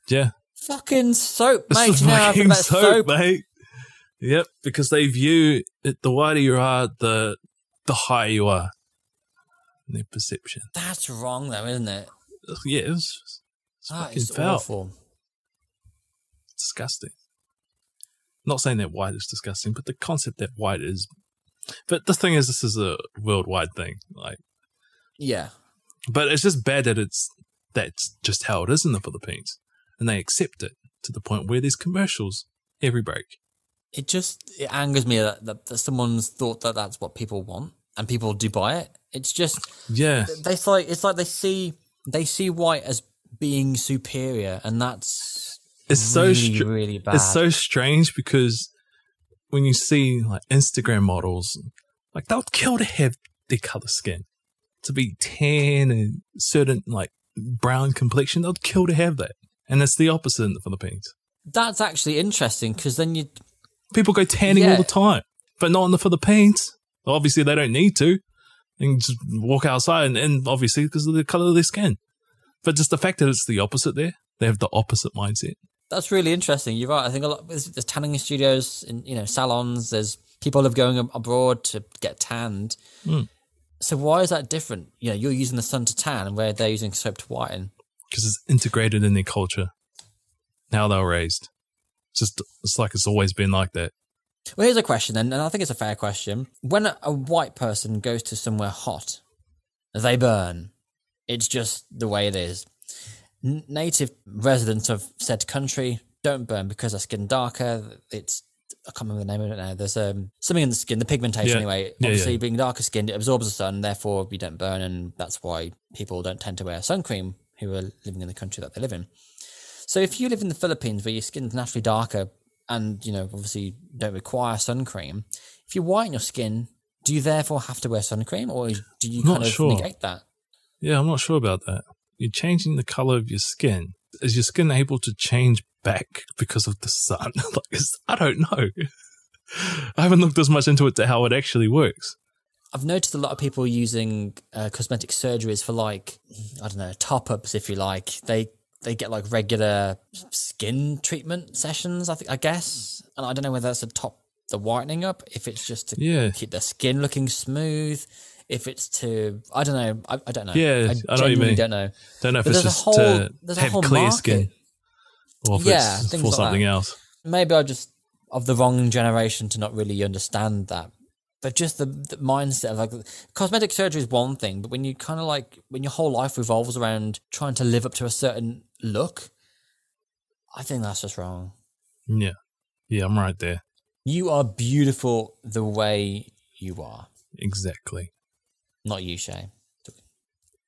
yeah. Fucking soap, It's mate. the [LAUGHS] You know how I feel fucking about soap, soap. mate. Yep, because they view it, the whiter you are, the the higher you are. Their perception. That's wrong, though, isn't it? Yeah, it's, it's That fucking is foul. awful. It's disgusting. Not saying that white is disgusting, but the concept that white is. But the thing is, this is a worldwide thing. Like, Yeah, but it's just bad that it's that's just how it is in the Philippines, and they accept it to the point where there's commercials every break. it just it angers me that, that, that someone's thought that that's what people want and people do buy it. It's just Yeah, they it's like it's like they see they see white as being superior, and that's it's so really, str- really bad. it's so strange because when you see like Instagram models, like they would kill to have their color skin to be tan and certain like brown complexion. They'd kill to have that, and it's the opposite in the Philippines. That's actually interesting because then you People go tanning Yeah. all the time, but not in the Philippines. Obviously, they don't need to. They can just walk outside, and, and obviously because of the color of their skin. But just the fact that it's the opposite there, they have the opposite mindset. That's really interesting. You're right. I think a lot there's, there's tanning studios and you know salons. There's people of going abroad to get tanned. Mm. So why is that different? You know, you're using the sun to tan, and where they're using soap to whiten. because it's integrated in their culture. How they were raised. It's just it's like it's always been like that. Well, here's a question, then, and I think it's a fair question. When a, white person goes to somewhere hot, they burn. It's just the way it is. Native residents of said country don't burn because their skin darker. It's I can't remember the name of it now. There's um, something in the skin, the pigmentation Yeah. anyway. Yeah, Obviously, yeah. being darker skinned, it absorbs the sun, therefore you don't burn, and that's why people don't tend to wear sun cream who are living in the country that they live in. So if you live in the Philippines where your skin's naturally darker and, you know, obviously don't require sun cream, if you whiten your skin, do you therefore have to wear sun cream or do you Not kind of sure. negate that? Yeah, I'm not sure about that. You're changing the color of your skin. Is your skin able to change back because of the sun? [LAUGHS] like, it's, I don't know. [LAUGHS] I haven't looked as much into it to how it actually works. I've noticed a lot of people using uh, cosmetic surgeries for like, I don't know, top ups, if you like. They they get like regular skin treatment sessions, I think, I guess. And I don't know whether that's to top the whitening up, if it's just to Yeah. keep their skin looking smooth, if it's to, I don't know. I, I don't know. Yeah, I know what you genuinely mean. don't know. Don't know if But it's just whole- to have clear market. skin or if Yeah, it's for like something that. else. maybe I just of the wrong generation to not really understand that. But just the, the mindset of like cosmetic surgery is one thing, but when you kind of like when your whole life revolves around trying to live up to a certain look, I think that's just wrong. Yeah. Yeah, I'm right there. You are beautiful the way you are, Exactly. not you, Shay.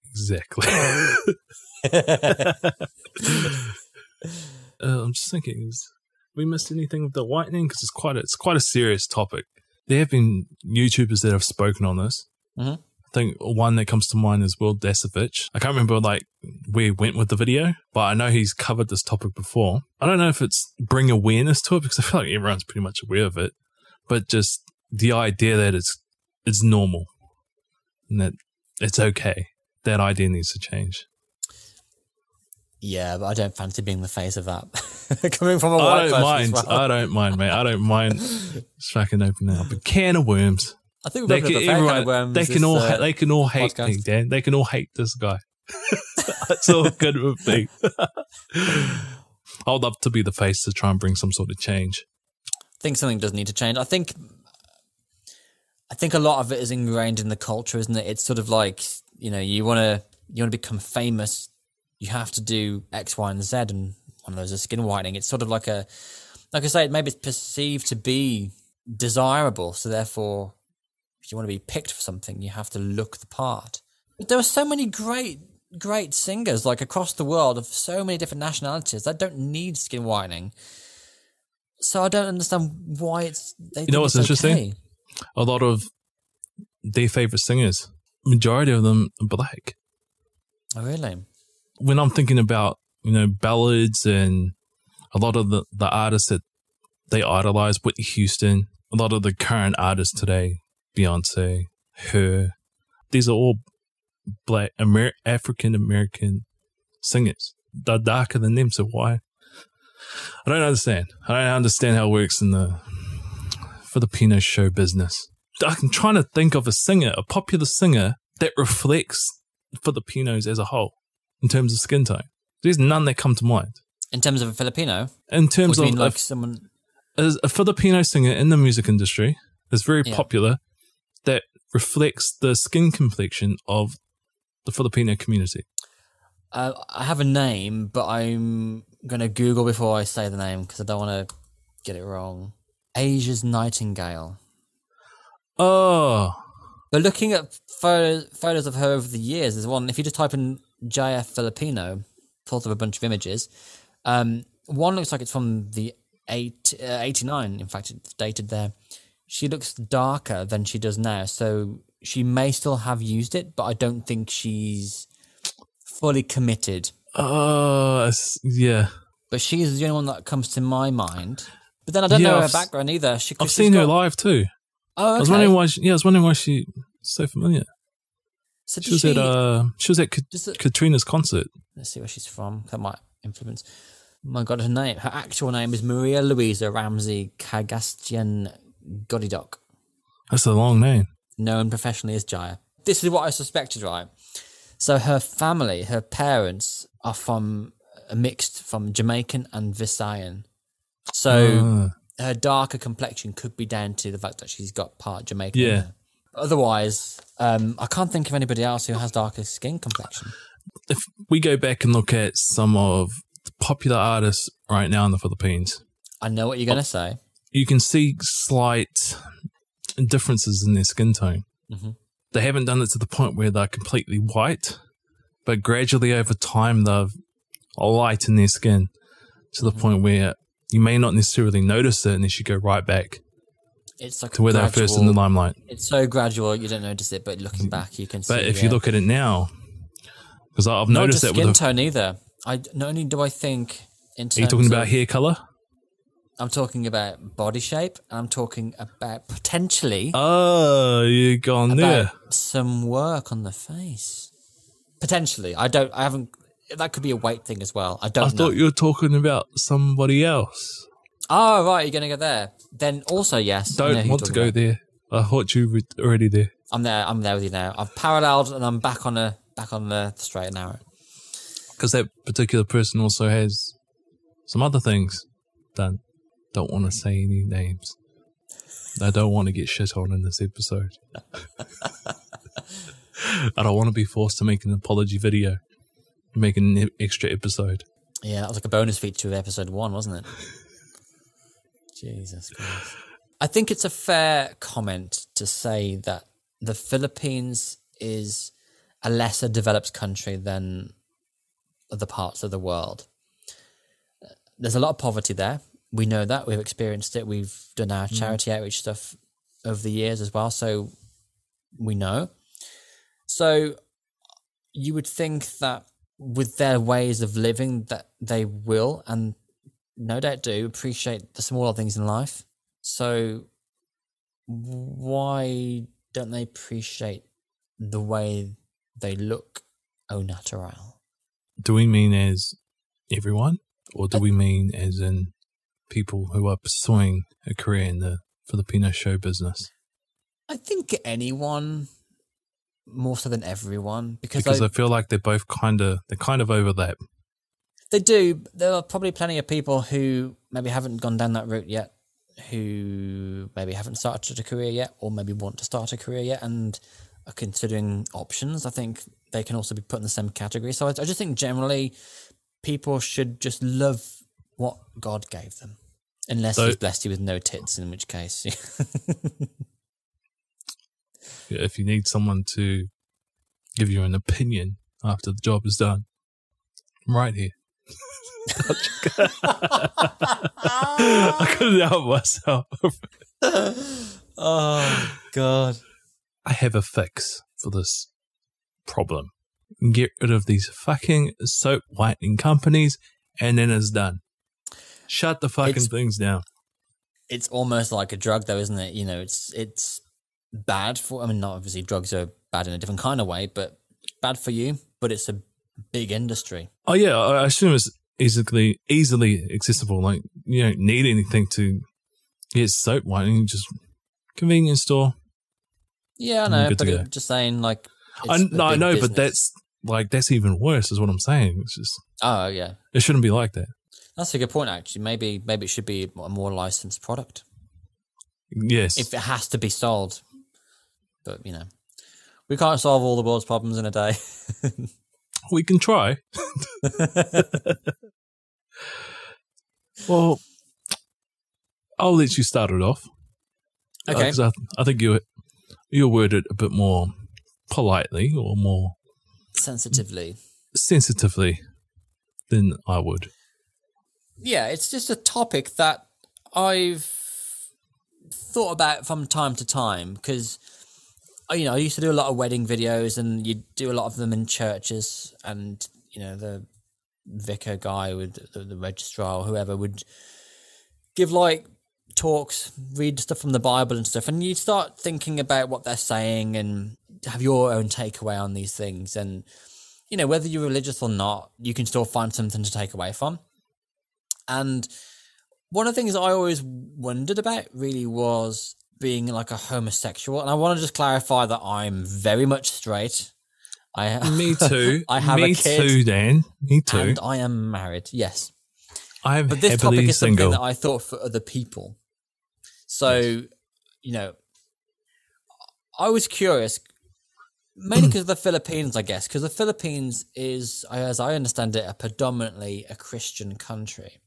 Exactly. [LAUGHS] uh, I'm just thinking, is we missed anything with the whitening? Because it's quite a, it's quite a serious topic. There have been YouTubers that have spoken on this. Mhm. I think one that comes to mind is Wil Dasovich. I can't remember like where he went with the video, but I know he's covered this topic before. I don't know if it's bring awareness to it because I feel like everyone's pretty much aware of it, but just the idea that it's it's normal and that it's okay. That idea needs to change. Yeah, but I don't fancy being the face of that. [LAUGHS] Coming from a white I don't mind. well. I don't mind, mate. I don't mind. [LAUGHS] Just fucking opening up a can of worms. I think They can, everyone, they can all, ha- uh, they can all hate podcast. me, Dan. They can all hate this guy. [LAUGHS] That's all good with me. [LAUGHS] I would love to be the face to try and bring some sort of change. I think something does need to change. I think I think a lot of it is ingrained in the culture, isn't it? It's sort of like, you know, you wanna you wanna become famous, you have to do X, Y, and Z and one of those is skin whitening. It's sort of like a like I say, maybe it's perceived to be desirable, so therefore if you want to be picked for something, you have to look the part. But there are so many great great singers like across the world of so many different nationalities that don't need skin whitening. So I don't understand why it's. You know what's it's interesting? okay. A lot of their favorite singers, majority of them are black. Oh, really? when I'm thinking about, you know, ballads and a lot of the, the artists that they idolize, Whitney Houston, a lot of the current artists today, Beyonce, her, these are all black, Amer- African American singers. They're darker than them, so why? I don't understand. I don't understand how it works in the for the Filipino show business. I'm trying to think of a singer, a popular singer that reflects Filipinos as a whole in terms of skin tone. There's none that come to mind. In terms of a Filipino, In terms of mean a, like someone? a Filipino singer in the music industry that's very Yeah. popular that reflects the skin complexion of the Filipino community. Uh, I have a name, but I'm gonna Google before I say the name because I don't want to get it wrong. Asia's Nightingale. Oh, But looking at photos, photos of her over the years, there's one. If you just type in JF Filipino, pulls up a bunch of images. Um, one looks like it's from the eight, uh, 89. In fact, it's dated there. She looks darker than she does now. So she may still have used it, but I don't think she's fully committed. Uh, yeah. But she's the only one that comes to my mind. But then I don't Yeah, know her I've background either. She, I've she's seen her live too. Oh, okay. I was wondering why. She, yeah, I was wondering why she so familiar. so She was at uh, she was at Ka- it- Katrina's concert. let's see where she's from. That might influence. My God, her name. Her actual name is Maria Luisa Ramsey Kagastian Godidok, That's a long name. known professionally as Jaya. This is what I suspected, right? So her family, her parents are from a mixed from Jamaican and Visayan. So Uh, her darker complexion could be down to the fact that she's got part Jamaican. Yeah. Otherwise, um, I can't think of anybody else who has darker skin complexion. if we go back and look at some of the popular artists right now in the Philippines, I know what you're going to say. You can see slight differences in their skin tone. Mhm. They haven't done it to the point where they're completely white, but gradually over time they've lightened their skin to the point where you may not necessarily notice it unless you go right back It's like to where they were first in the limelight. It's so gradual you don't notice it, but looking back you can see. But if you look at it now, because I've not noticed that skin with the, tone either. I not only do I think in terms are you talking about hair color? I'm talking about body shape. I'm talking about potentially Oh, you gone there. some work on the face. Potentially, I don't. I haven't. That could be a weight thing as well. I don't I know. thought you were talking about somebody else. oh right, you're gonna go there. Then also yes. I Don't want to go about. there. I thought you were already there. I'm there. I'm there with you now. I've paralleled and I'm back on a back on the straight and narrow. Because that particular person also has some other things done. Don't want to say any names. I don't want to get shit on in this episode. [LAUGHS] I don't want to be forced to make an apology video, make an extra episode. Yeah, that was like a bonus feature of episode one, wasn't it? [LAUGHS] Jesus Christ. I think it's a fair comment to say that the Philippines is a lesser developed country than other parts of the world. Uh, there's a lot of poverty there. We know that. We've experienced it. We've done our mm. charity outreach stuff over the years as well. So we know. So you would think that with their ways of living that they will and no doubt do appreciate the smaller things in life. So why don't they appreciate the way they look au natural? Do we mean as everyone, or do uh, we mean as in people who are pursuing a career in the Filipino show business? I think anyone more so than everyone because, Because I, I feel like they're both kind of they kind of overlap. they do. There are probably plenty of people who maybe haven't gone down that route yet, who maybe haven't started a career yet, or maybe want to start a career yet, and are considering options. I think they can also be put in the same category. So I, I just think generally, people should just love what God gave them, unless So- He's blessed you with no tits, in which case. [LAUGHS] If you need someone to give you an opinion after the job is done, I'm right here. [LAUGHS] I couldn't help myself. [LAUGHS] oh God! I have a fix for this problem. Get rid of these fucking soap whitening companies, and then it's done. Shut the fucking It's- things down. it's almost like a drug though isn't it you know it's it's bad for i mean not obviously drugs are bad in a different kind of way but bad for you but it's a big industry Oh yeah, I assume it's easily easily accessible. Like you don't need anything to get soap whitening. you Just convenience store. yeah i know but it, just saying like I, no, I know, business. but that's like that's even worse. Is what I'm saying. It's just oh yeah it shouldn't be like that. That's a good point actually. Maybe maybe it should be a more licensed product. Yes, if it has to be sold. But you know we can't solve all the world's problems in a day. [LAUGHS] We can try. well, I'll let you start it off. Uh, okay. because I, I think you you worded it a bit more politely or more sensitively. sensitively than I would. Yeah, it's just a topic that I've thought about from time to time because uh, you know I used to do a lot of wedding videos, and you do a lot of them in churches, and you know the vicar guy with the, the registrar or whoever would give like talks, read stuff from the Bible and stuff, and you start thinking about what they're saying and have your own takeaway on these things. And you know whether you're religious or not, you can still find something to take away from. And one of the things I always wondered about really was being like a homosexual, and I want to just clarify that I'm very much straight. I Me too. [LAUGHS] I have Me a kid, too, Dan. Me too. and I am married. Yes, I'm but this topic is single. something that I thought for other people. So, you know, I was curious, mainly [CLEARS THROAT] because of the Philippines, I guess, because the Philippines is, as I understand it, a predominantly a Christian country,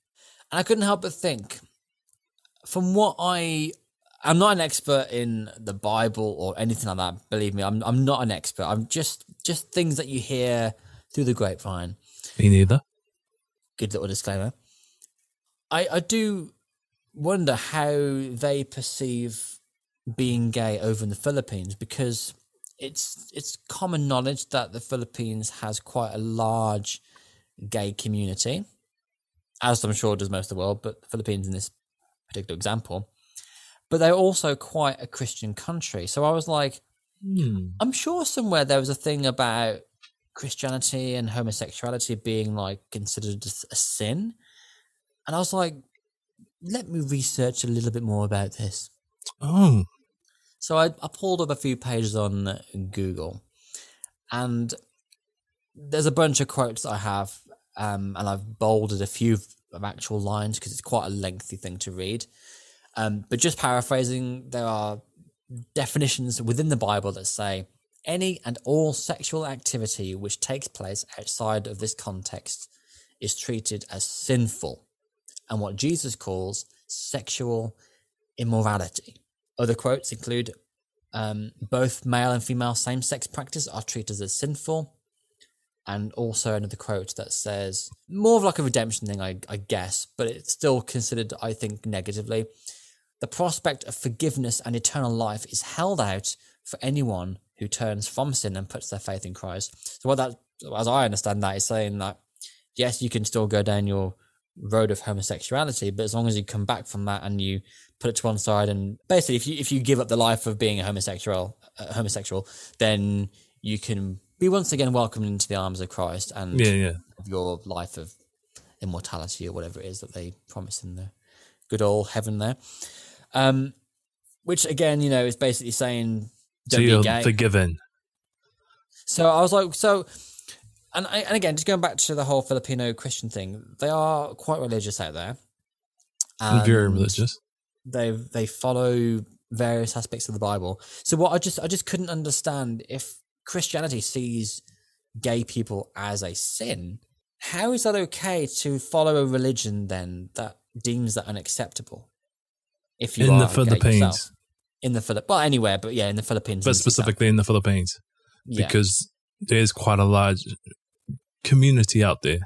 and I couldn't help but think, from what I, I'm not an expert in the Bible or anything like that. Believe me, I'm I'm not an expert. I'm just just things that you hear through the grapevine Me neither. good little disclaimer. I I do wonder how they perceive being gay over in the Philippines because it's it's common knowledge that the Philippines has quite a large gay community, as I'm sure does most of the world, but the Philippines in this particular example. But they're also quite a Christian country. So I was like, Hmm. I'm sure somewhere there was a thing about Christianity and homosexuality being like considered a sin. And I was like, let me research a little bit more about this. Oh, So I, I pulled up a few pages on Google and there's a bunch of quotes I have, um, and I've bolded a few of actual lines because it's quite a lengthy thing to read. Um, but just paraphrasing, there are definitions within the Bible that say any and all sexual activity which takes place outside of this context is treated as sinful and what Jesus calls sexual immorality. Other quotes include um, both male and female same sex practice are treated as sinful. And also another quote that says, more of like a redemption thing, I, I guess, but it's still considered, I think, negatively. The prospect of forgiveness and eternal life is held out for anyone who turns from sin and puts their faith in Christ. So, what that, as I understand that, is saying that yes, you can still go down your road of homosexuality, but as long as you come back from that and you put it to one side, and basically, if you if you give up the life of being a homosexual, uh, homosexual, then you can be once again welcomed into the arms of Christ and yeah, yeah. your life of immortality or whatever it is that they promise in the good old heaven there. Um, which again, you know, is basically saying So don't be you're forgiven. So I was like, so, and I, and again, just going back to the whole Filipino Christian thing, they are quite religious out there. and very religious. They they follow various aspects of the Bible. So what I just I just couldn't understand if Christianity sees gay people as a sin. How is that okay to follow a religion then that deems that unacceptable? If you In the Philippines. yourself? in the Philip, well, anywhere, but yeah, in the Philippines, But as an example. specifically in the Philippines, Yeah. because there's quite a large community out there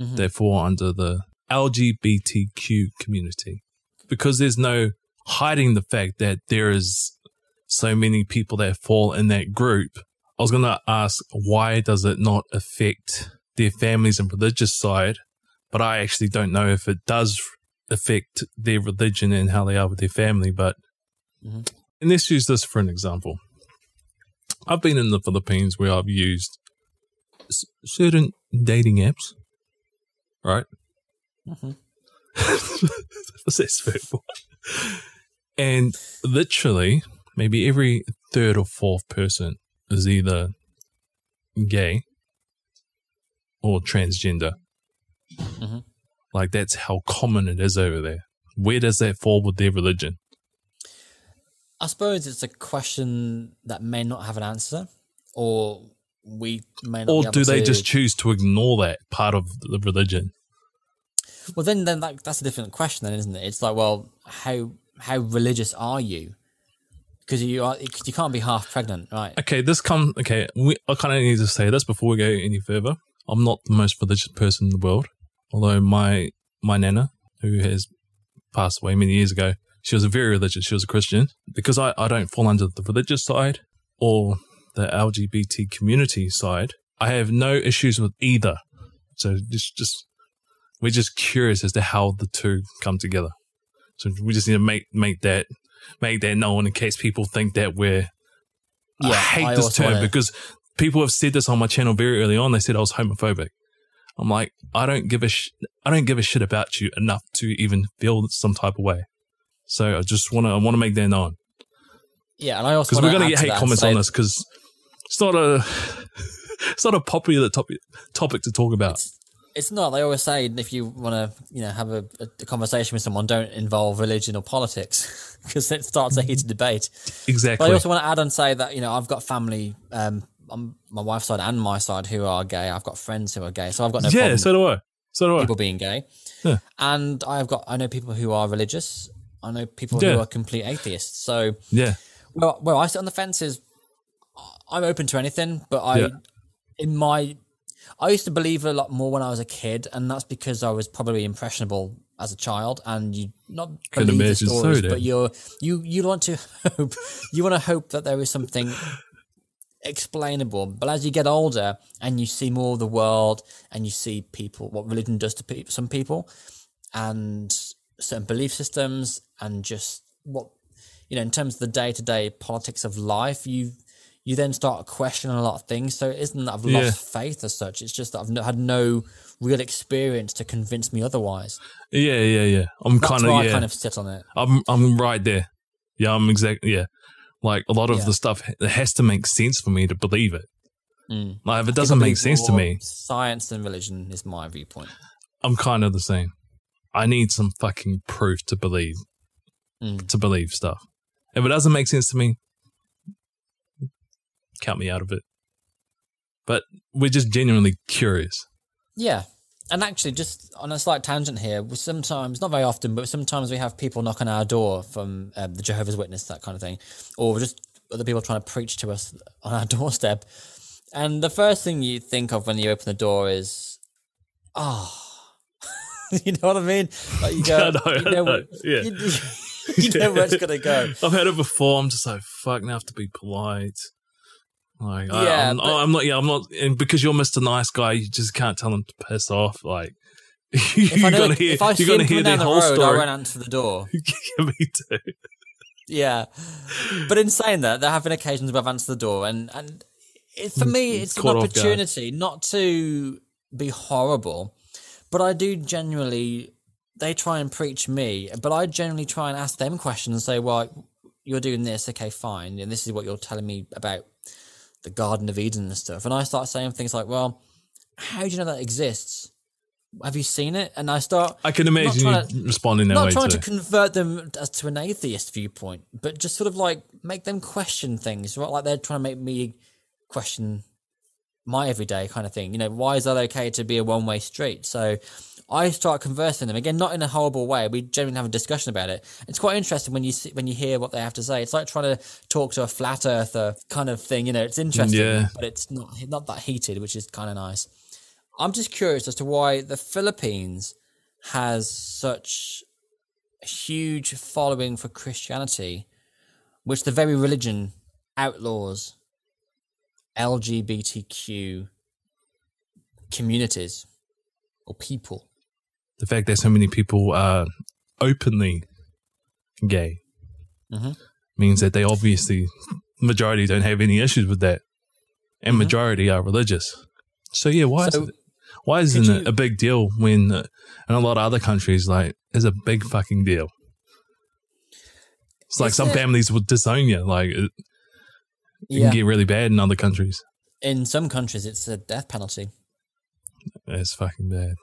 Mhm. that fall under the LGBTQ community. Because there's no hiding the fact that there is so many people that fall in that group. I was going to ask, why does it not affect their families and religious side? But I actually don't know if it does affect their religion and how they are with their family. But Mhm. and let's use this for an example. I've been in the Philippines where I've used s- certain dating apps, right? [LAUGHS] Mhm. What's that third one? And literally, maybe every third or fourth person is either gay or transgender. Mhm. Like that's how common it is over there. Where does that fall with their religion? I suppose it's a question that may not have an answer, or we may not. Or do they to- just choose to ignore that part of the religion? Well, then, then that, that's a different question, then, isn't it? It's like, well, how how religious are you? Because you are, you can't be half pregnant, right? Okay, this come okay. We, I kind of need to say this before we go any further. I'm not the most religious person in the world, although my my nana, who has passed away many years ago. She was a very religious. She was a Christian. Because I, I don't fall under the religious side or the LGBT community side, I have no issues with either. So just, just, we're just curious as to how the two come together. So we just need to make, make that, make that known in case people think that we're, I hate I this term because people have said this on my channel very early on. They said I was homophobic. I'm like, I don't give a sh- I don't give a shit about you enough to even feel some type of way. So I just want to I want to make that known yeah, and I also because we're gonna get hate comments on this because it's not a [LAUGHS] it's not a popular topic topic to talk about. It's not. They always say if you want to, you know, have a, a conversation with someone, don't involve religion or politics [LAUGHS] because it starts a heated debate. But Exactly. I also want to add and say that you know I've got family um, on my wife's side and my side who are gay. I've got friends who are gay, so I've got no yeah, problem so do I. So do I. people being gay. Yeah. And I've got I know people who are religious. I know people Yeah. who are complete atheists. So Yeah. well, well, I sit on the fence is I'm open to anything, but I Yeah. in my I used to believe a lot more when I was a kid, and that's because I was probably impressionable as a child, and you not believe the so, stories, but you're you you want to [LAUGHS] hope you want to hope that there is something explainable. But as you get older and you see more of the world, and you see people what religion does to pe- some people, and certain belief systems, and just what you know in terms of the day to day politics of life, you you then start questioning a lot of things. So it isn't that I've Yeah. lost faith as such. It's just that I've no, had no real experience to convince me otherwise. Yeah, yeah, yeah. I'm kind of I yeah. kind of sit on it. I'm I'm right there. Yeah, I'm exactly yeah. Like a lot of Yeah. the stuff it has to make sense for me to believe it. Mm. Like if it doesn't make sense to me, Science and religion is my viewpoint. I'm kind of the same. I need some fucking proof to believe Mm. to believe stuff. If it doesn't make sense to me, count me out of it. But we're just genuinely curious. Yeah. And actually, just on a slight tangent here, we sometimes, not very often, but sometimes we have people knock on our door from um, the Jehovah's Witness, that kind of thing, or just other people trying to preach to us [LAUGHS] on our doorstep. And the first thing you think of when you open the door is, oh, [LAUGHS] you know what I mean? Like you go, [LAUGHS] know, you know, yeah. you, you know where it's gonna go. I've had it before. I'm just like, fuck, now I have to be polite. Like, I, Yeah, I'm, but- I'm not, yeah, I'm not, and because you're Mr. Nice Guy, you just can't tell them to piss off. Like, [LAUGHS] you're I, gonna hear, if I you're gonna hear their the whole road, I story. won't answer the door. [LAUGHS] Yeah, me too. Yeah, but in saying that, there have been occasions where I've answered the door, and and it, for mm, me, mm, it's an Caught off guard. opportunity not to be horrible, but I do genuinely. They try and preach me, but I generally try and ask them questions and say, "Well, you're doing this, okay, fine, and this is what you're telling me about the Garden of Eden and stuff." And I start saying things like, "Well, how do you know that exists? Have you seen it?" And I start I can imagine you responding that not way trying too. to convert them to an atheist viewpoint, but just sort of like make them question things, right? Like they're trying to make me question my everyday kind of thing. You know, why is that okay to be a one way street? So I start conversing with them again, not in a horrible way. We genuinely have a discussion about it. It's quite interesting when you see, when you hear what they have to say. It's like trying to talk to a flat earther kind of thing. You know, it's interesting, Yeah. but it's not not that heated, which is kind of nice. I'm just curious as to why the Philippines has such a huge following for Christianity, which the very religion outlaws LGBTQ communities or people. The fact that so many people are openly gay Mhm. means that they obviously majority don't have any issues with that, and Mhm. majority are religious. So yeah, why So, is it, why isn't could it a big deal when uh, in a lot of other countries like it's a big fucking deal? It's like some it- families would disown you. Like it, it Yeah. can get really bad in other countries. In some countries, it's a death penalty, It's fucking bad.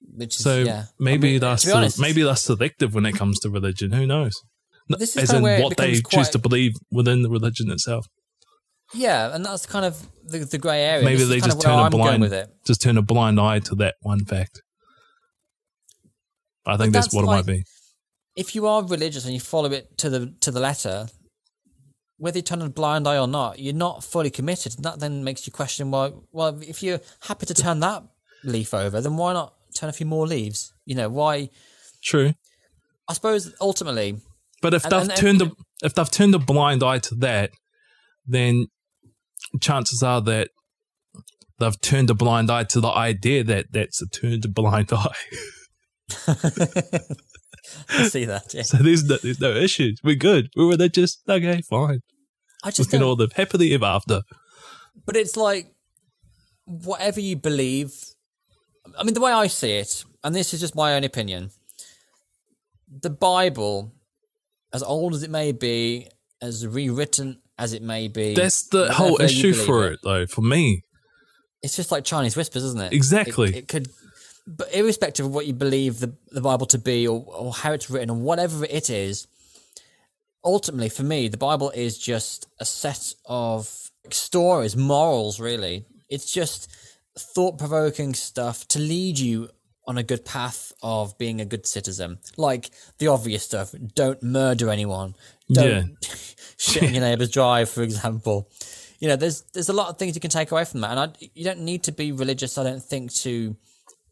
Which is So yeah. maybe I mean, that's honest, maybe that's selective when it comes to religion. Who knows? This is As in what they becomes choose to believe within the religion itself. yeah, and that's kind of the, the grey area. Maybe This they just turn a I'm blind- with it. Just turn a blind eye to that one fact. I think that's, that's what it might be. if you are religious and you follow it to the to the letter, whether you turn a blind eye or not, you're not fully committed. And that then makes you question why. Well, if you're happy to turn that leaf over, then why not turn a few more leaves? You know, why? True. I suppose ultimately, But if And- they've and- and- turned a, if they've turned a blind eye to that, then chances are that they've turned a blind eye to the idea that that's a turned a blind eye. [LAUGHS] [LAUGHS] I see that. Yeah. So there's no, there's no issues. We're good. We're religious. Okay, fine. I We just can don't, all live happily ever after. but it's like whatever you believe. I mean, the way I see it, and this is just my own opinion. The Bible, as old as it may be, as rewritten as it may be, That's the whole issue for in, it, though. For me, It's just like Chinese whispers, isn't it? Exactly. It, it could, but irrespective of what you believe the the Bible to be, or, or how it's written, or whatever it is, ultimately for me, the Bible is just a set of stories, morals. Really, it's just thought provoking stuff to lead you on a good path of being a good citizen. Like the obvious stuff: don't murder anyone. Don't Yeah. [LAUGHS] shit in your neighbor's drive, for example. You know, there's there's a lot of things you can take away from that, and I, you don't need to be religious. I don't think to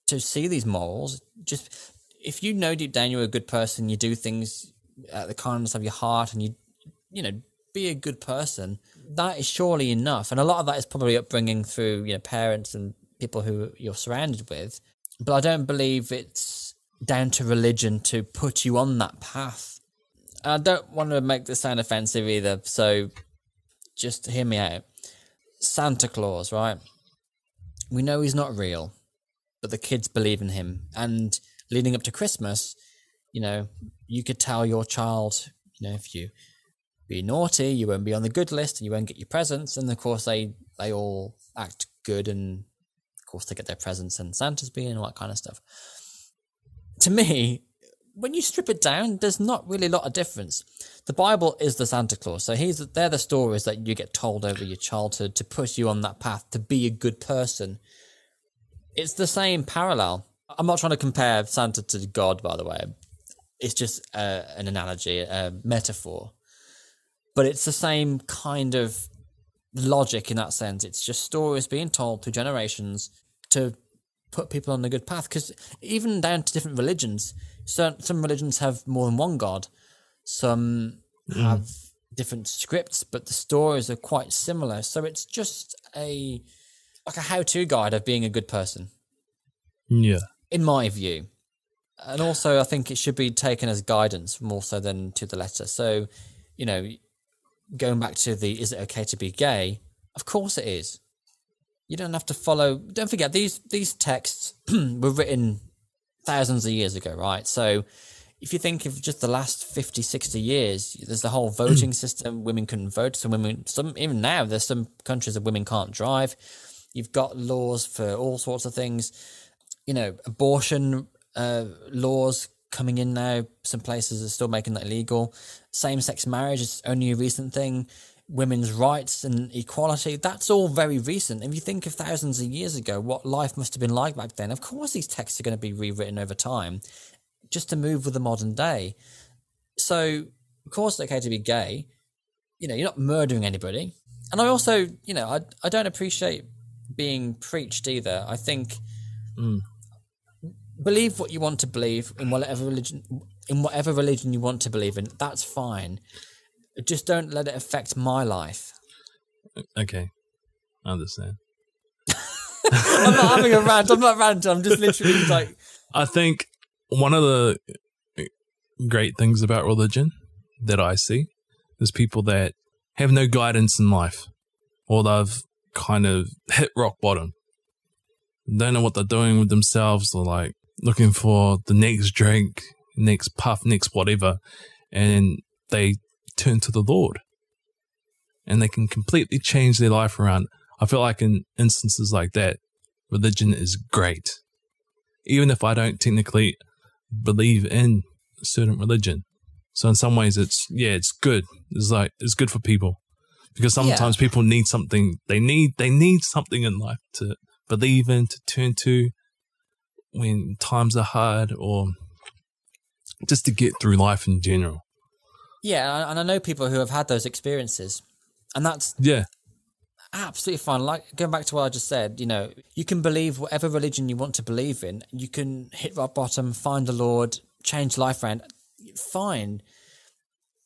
to see these morals. Just if you know deep down you're a good person, you do things at the kindness of your heart, and you you know be a good person. That is surely enough, and a lot of that is probably upbringing through you know parents and people who you're surrounded with. But I don't believe it's down to religion to put you on that path. I don't want to make this sound offensive either, so just hear me out. Santa Claus, right? We know he's not real, but the kids believe in him. And leading up to Christmas, you know, you could tell your child, you know, if you be naughty, you won't be on the good list and you won't get your presents. And of course, they they all act good, and of course, they get their presents and Santa's being and all that kind of stuff. To me, when you strip it down, there's not really a lot of difference. The Bible is the Santa Claus, so he's they're the stories that you get told over your childhood to push you on that path to be a good person. It's the same parallel. I'm not trying to compare Santa to God, by the way. It's just uh, an analogy, a metaphor, but it's the same kind of logic in that sense. It's just stories being told through generations to put people on the good path. Because even down to different religions, some some religions have more than one god. Some mm. have different scripts, but the stories are quite similar. So it's just a like a how-to guide of being a good person, Yeah. in my view. And also, I think it should be taken as guidance more so than to the letter. So, you know, going back to the is it okay to be gay? Of course it is. You don't have to follow. Don't forget these these texts [CLEARS THROAT] were written thousands of years ago, right? So if you think of just the last 50, 60 years, there's the whole voting [CLEARS THROAT] system. Women couldn't vote. Some women, some even now, there's some countries that women can't drive. You've got laws for all sorts of things. You know, abortion uh, laws coming in now. Some places are still making that illegal. Same sex marriage is only a recent thing. Women's rights and equality, that's all very recent. If you think of thousands of years ago, what life must have been like back then, of course these texts are going to be rewritten over time just to move with the modern day. So, of course, it's okay to be gay. You know, you're not murdering anybody. And I also, you know, I, I don't appreciate being preached either. I think Mm. Believe what you want to believe in whatever religion in whatever religion you want to believe in. That's fine. Just don't let it affect my life. Okay. I understand. [LAUGHS] I'm not having a rant. I'm not ranting. I'm just literally like, [LAUGHS] I think one of the great things about religion that I see is people that have no guidance in life or they've kind of hit rock bottom. Don't know what they're doing with themselves. They're like looking for the next drink, next puff, next whatever. And they turn to the Lord and they can completely change their life around. I feel like in instances like that, religion is great even if I don't technically believe in a certain religion. So in some ways, it's yeah, it's good. It's like it's good for people because sometimes people need something. They need they need something in life to believe in, to turn to when times are hard, or just to get through life in general. yeah. And I know people who have had those experiences, and that's Yeah, absolutely fine. Like going back to what I just said, you know, you can believe whatever religion you want to believe in. You can hit rock bottom, find the Lord, change life around. fine.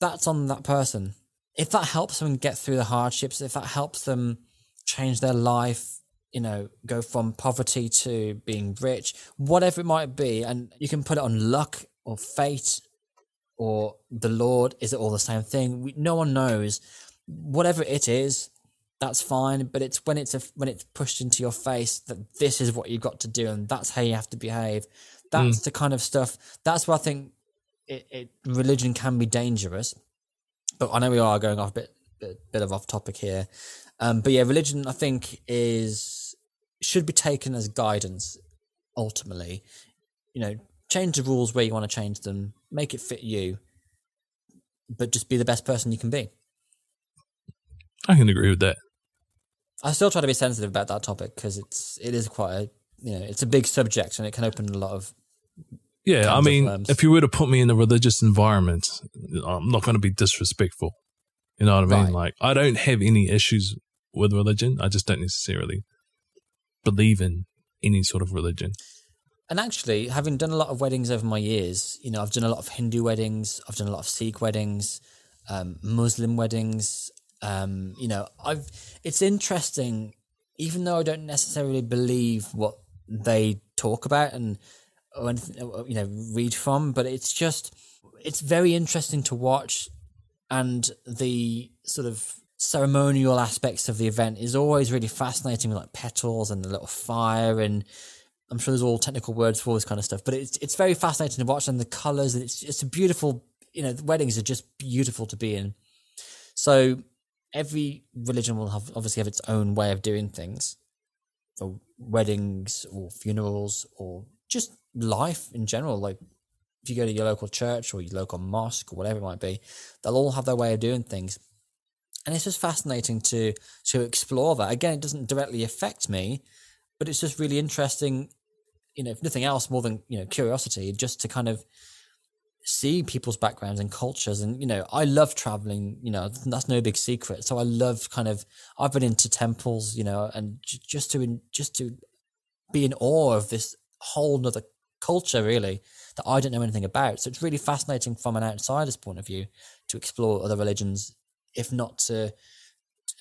That's on that person. If that helps them get through the hardships, if that helps them change their life, you know, go from poverty to being rich, whatever it might be, and you can put it on luck or fate or the Lord. Is it all the same thing? We, no one knows. Whatever it is, that's fine. But it's when it's a, when it's pushed into your face that this is what you've got to do and that's how you have to behave. That's hmm. the kind of stuff. That's where I think it, it religion can be dangerous. But I know we are going off a bit bit, bit of off topic here. Um, but yeah, religion I think is should be taken as guidance ultimately. You know, change the rules where you want to change them, make it fit you, but just be the best person you can be. I can agree with that. I still try to be sensitive about that topic because it's it is quite a you know it's a big subject and it can open a lot of Yeah, I mean, if you were to put me in a religious environment, I'm not going to be disrespectful. You know what I mean? Right. Like, I don't have any issues with religion. I just don't necessarily believe in any sort of religion. And actually, having done a lot of weddings over my years, you know, I've done a lot of Hindu weddings, I've done a lot of Sikh weddings, um, Muslim weddings. Um, you know, I've. It's interesting, even though I don't necessarily believe what they talk about and or anything, uh, you know, read from, but it's just, it's very interesting to watch, and the sort of ceremonial aspects of the event is always really fascinating, like petals and the little fire and I'm sure there's all technical words for all this kind of stuff, but it's it's very fascinating to watch and the colors and it's it's a beautiful you know weddings are just beautiful to be in. So every religion will have obviously have its own way of doing things, or weddings or funerals or just life in general. Like if you go to your local church or your local mosque or whatever it might be, they'll all have their way of doing things. And it's just fascinating to to explore that. Again, it doesn't directly affect me, but it's just really interesting you know, if nothing else, more than you know, curiosity, just to kind of see people's backgrounds and cultures. And you know, I love traveling. You know, that's no big secret. So I love kind of. I've been into temples, you know, and j- just to just to be in awe of this whole other culture, really, that I don't know anything about. So it's really fascinating from an outsider's point of view to explore other religions, if not to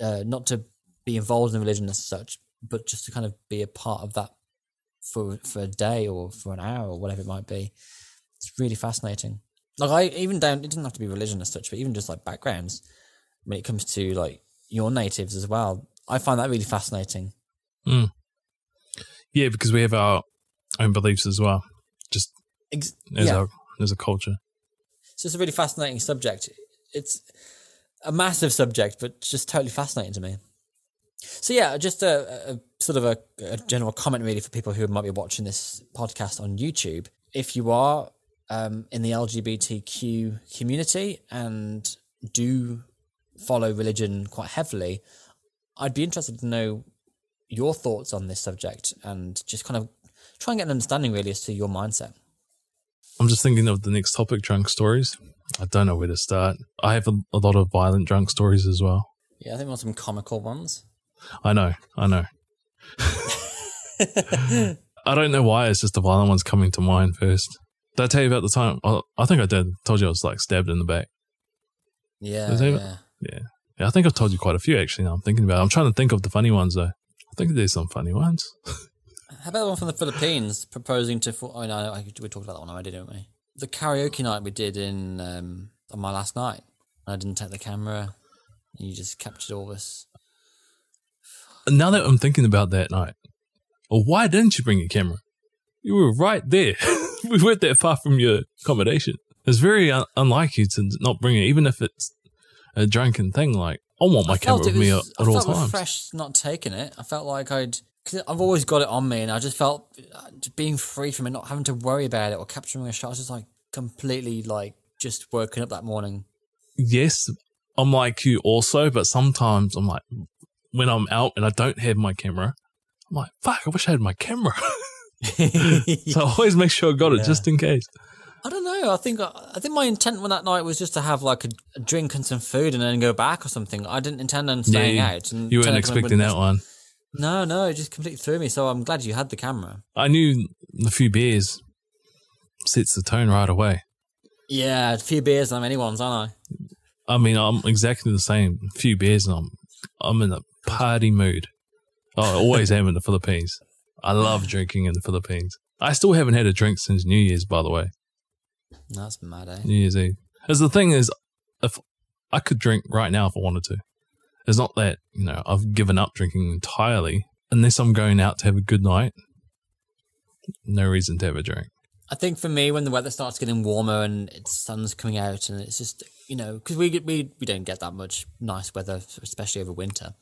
uh, not to be involved in religion as such, but just to kind of be a part of that for for a day or for an hour or whatever it might be. It's really fascinating. Like I even down it doesn't have to be religion as such, but even just like backgrounds when it comes to like your natives as well. I find that really fascinating. Yeah, because we have our own beliefs as well, just Ex- as yeah, a as a culture. it's just a really fascinating subject. It's a massive subject, but just totally fascinating to me. So yeah, just a, a sort of a, a general comment really for people who might be watching this podcast on YouTube. If you are um, in the LGBTQ community and do follow religion quite heavily, I'd be interested to know your thoughts on this subject and just kind of try and get an understanding really as to your mindset. I'm just thinking of the next topic, drunk stories. I don't know where to start. I have a, a lot of violent drunk stories as well. Yeah, I think we want some comical ones. I know, I know. [LAUGHS] I don't know why it's just the violent ones coming to mind first. Did I tell you about the time? I, I think I did. Told you I was like stabbed in the back. Yeah, yeah. Yeah. Yeah, I think I've told you quite a few actually now I'm thinking about it. I'm trying to think of the funny ones though. I think there's some funny ones. [LAUGHS] How about the one from the Philippines proposing to? Oh no, we talked about that one already, didn't we? The karaoke night we did in um, on my last night. I didn't take the camera. and You just captured all this. now that I'm thinking about that night, well, why didn't you bring your camera? You were right there. [LAUGHS] we weren't that far from your accommodation. It's very un- unlike you to not bring it, even if it's a drunken thing. Like, I want my I camera with it me at, at I all felt times. refreshed not taking it. I felt like I'd. Cause I've always got it on me, and I just felt uh, just being free from it, not having to worry about it or capturing a shot. I was just like completely like just woken up that morning. Yes, I'm like you also, but sometimes I'm like, when I'm out and I don't have my camera, I'm like, fuck, I wish I had my camera. [LAUGHS] so I always make sure I got it Yeah. just in case. I don't know. I think I think my intent when that night was just to have like a, a drink and some food and then go back or something. I didn't intend on staying you, out. And you weren't turning up and expecting that one. No, no, it just completely threw me. So I'm glad you had the camera. I knew a few beers sets the tone right away. Yeah, a few beers and I'm anyone's, aren't I? I mean, I'm exactly the same. A few beers and I'm, I'm in a party mood. Oh, I always am in the Philippines. I love drinking in the Philippines. I still haven't had a drink since New Year's, by the way. That's mad, eh? New Year's Eve. Because the thing is, if I could drink right now if I wanted to, it's not that, you know, I've given up drinking entirely. Unless I'm going out to have a good night, no reason to have a drink. I think for me, when the weather starts getting warmer and it's sun's coming out, and it's just you know because we we we don't get that much nice weather, especially over winter.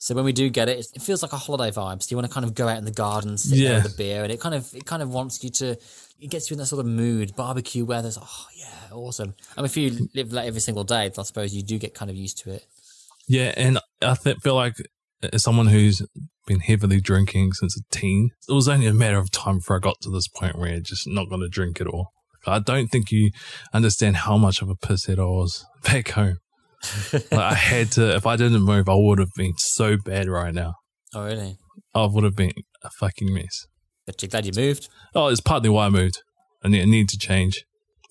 So when we do get it, it feels like a holiday vibe. So you want to kind of go out in the garden, sit there Yeah. with a beer, and it kind of it kind of wants you to. It gets you in that sort of mood. Barbecue weather's oh yeah, awesome. I mean, if you live like every single day, I suppose you do get kind of used to it. Yeah, and I th- feel like uh, as someone who's been heavily drinking since a teen, it was only a matter of time before I got to this point where I'm just not going to drink at all. I don't think you understand how much of a pisshead I was [LAUGHS] back home. like I had to, if I didn't move, I would have been so bad right now. Oh really? I would have been a fucking mess. But you're glad you moved. Oh, it's partly why I moved. I need, I need to change.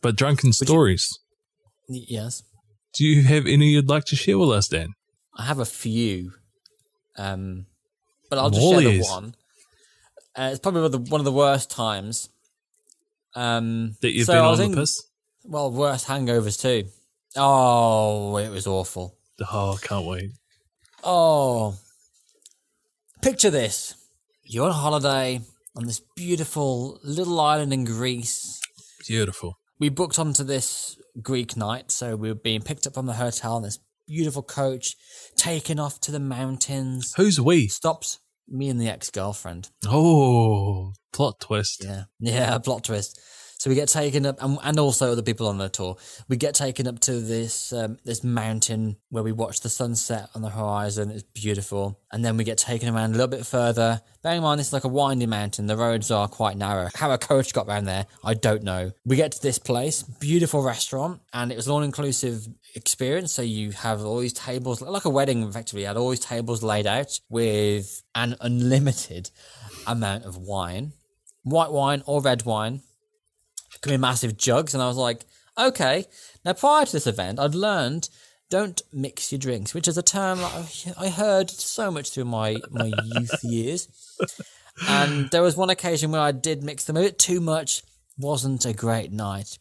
But drunken you- stories. Y- Yes, Do you have any you'd like to share with us, Dan? I have a few, um, but I'll just share the one. Uh, it's probably one of the, one of the worst times. Um, That you've so been on was the piss? Well, worst hangovers too. Oh, it was awful. Oh, can't wait. Oh, picture this: you're on holiday on this beautiful little island in Greece. Beautiful. We booked onto this Greek night, so we were being picked up from the hotel in this beautiful coach, taken off to the mountains. Who's we? Stops me and the ex-girlfriend. Oh, plot twist. Yeah, yeah, [LAUGHS] plot twist. So we get taken up, and, and also other people on the tour. We get taken up to this um, this mountain where we watch the sunset on the horizon. It's beautiful, and then we get taken around a little bit further. Bearing in mind, this is like a windy mountain. The roads are quite narrow. How a coach got around there, I don't know. We get to this place, beautiful restaurant, and it was an all inclusive experience. So you have all these tables, like a wedding, effectively. You had all these tables laid out with an unlimited amount of wine, white wine or red wine come in massive jugs, and I was like, okay. Now, prior to this event, I'd learned don't mix your drinks, which is a term I I heard so much through my my youth years. And there was one occasion where I did mix them a bit too much. wasn't a great night.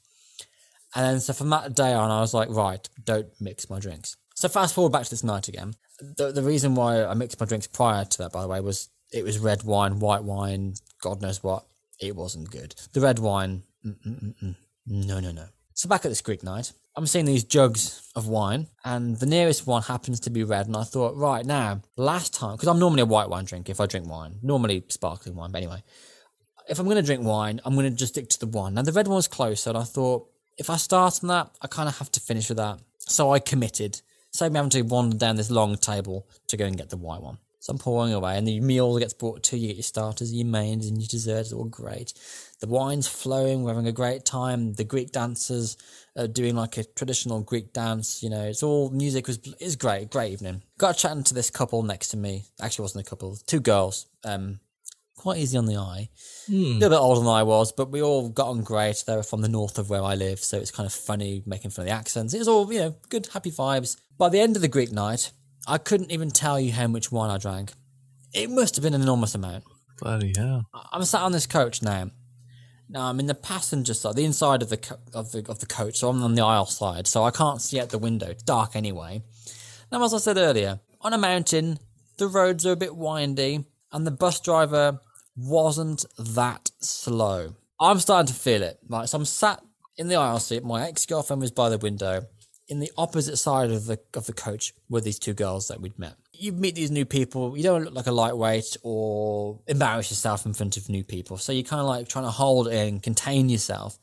And then, so from that day on, I was like, right, don't mix my drinks. So fast forward back to this night again. The, the reason why I mixed my drinks prior to that, by the way, was it was red wine, white wine, God knows what. It wasn't good. The red wine, mm-mm-mm-mm. no, no, no. So back at this Greek night, I'm seeing these jugs of wine, and the nearest one happens to be red. And I thought, right now, last time, because I'm normally a white wine drinker if I drink wine, normally sparkling wine, but anyway, if I'm going to drink wine, I'm going to just stick to the one. Now, the red one was closer, and I thought, if I start on that, I kind of have to finish with that. So I committed. Save me having to wander down this long table to go and get the white one. I'm pouring away, and the meal gets brought to you. You get your starters, your mains, and your desserts. All great. The wine's flowing. We're having a great time. The Greek dancers are doing like a traditional Greek dance. You know, it's all music was is great. Great evening. Got chatting to this couple next to me. Actually, wasn't a couple. Two girls. Um, quite easy on the eye. A little bit older than I was, but we all got on great. They were from the north of where I live, so it's kind of funny making fun of the accents. It was all, you know, good, happy vibes. By the end of the Greek night, I couldn't even tell you how much wine I drank. It must have been an enormous amount. Bloody hell. I'm sat on this coach now. Now I'm in the passenger side, the inside of the co- of the of the coach, so I'm on the aisle side, so I can't see out the window. It's dark anyway. Now, as I said earlier, on a mountain, the roads are a bit windy, and the bus driver wasn't that slow. I'm starting to feel it. Right, so I'm sat in the aisle seat. My ex girlfriend was by the window. In the opposite side of the of the coach were these two girls that we'd met. You meet these new people. You don't look like a lightweight or embarrass yourself in front of new people. So you're kind of like trying to hold in, contain yourself.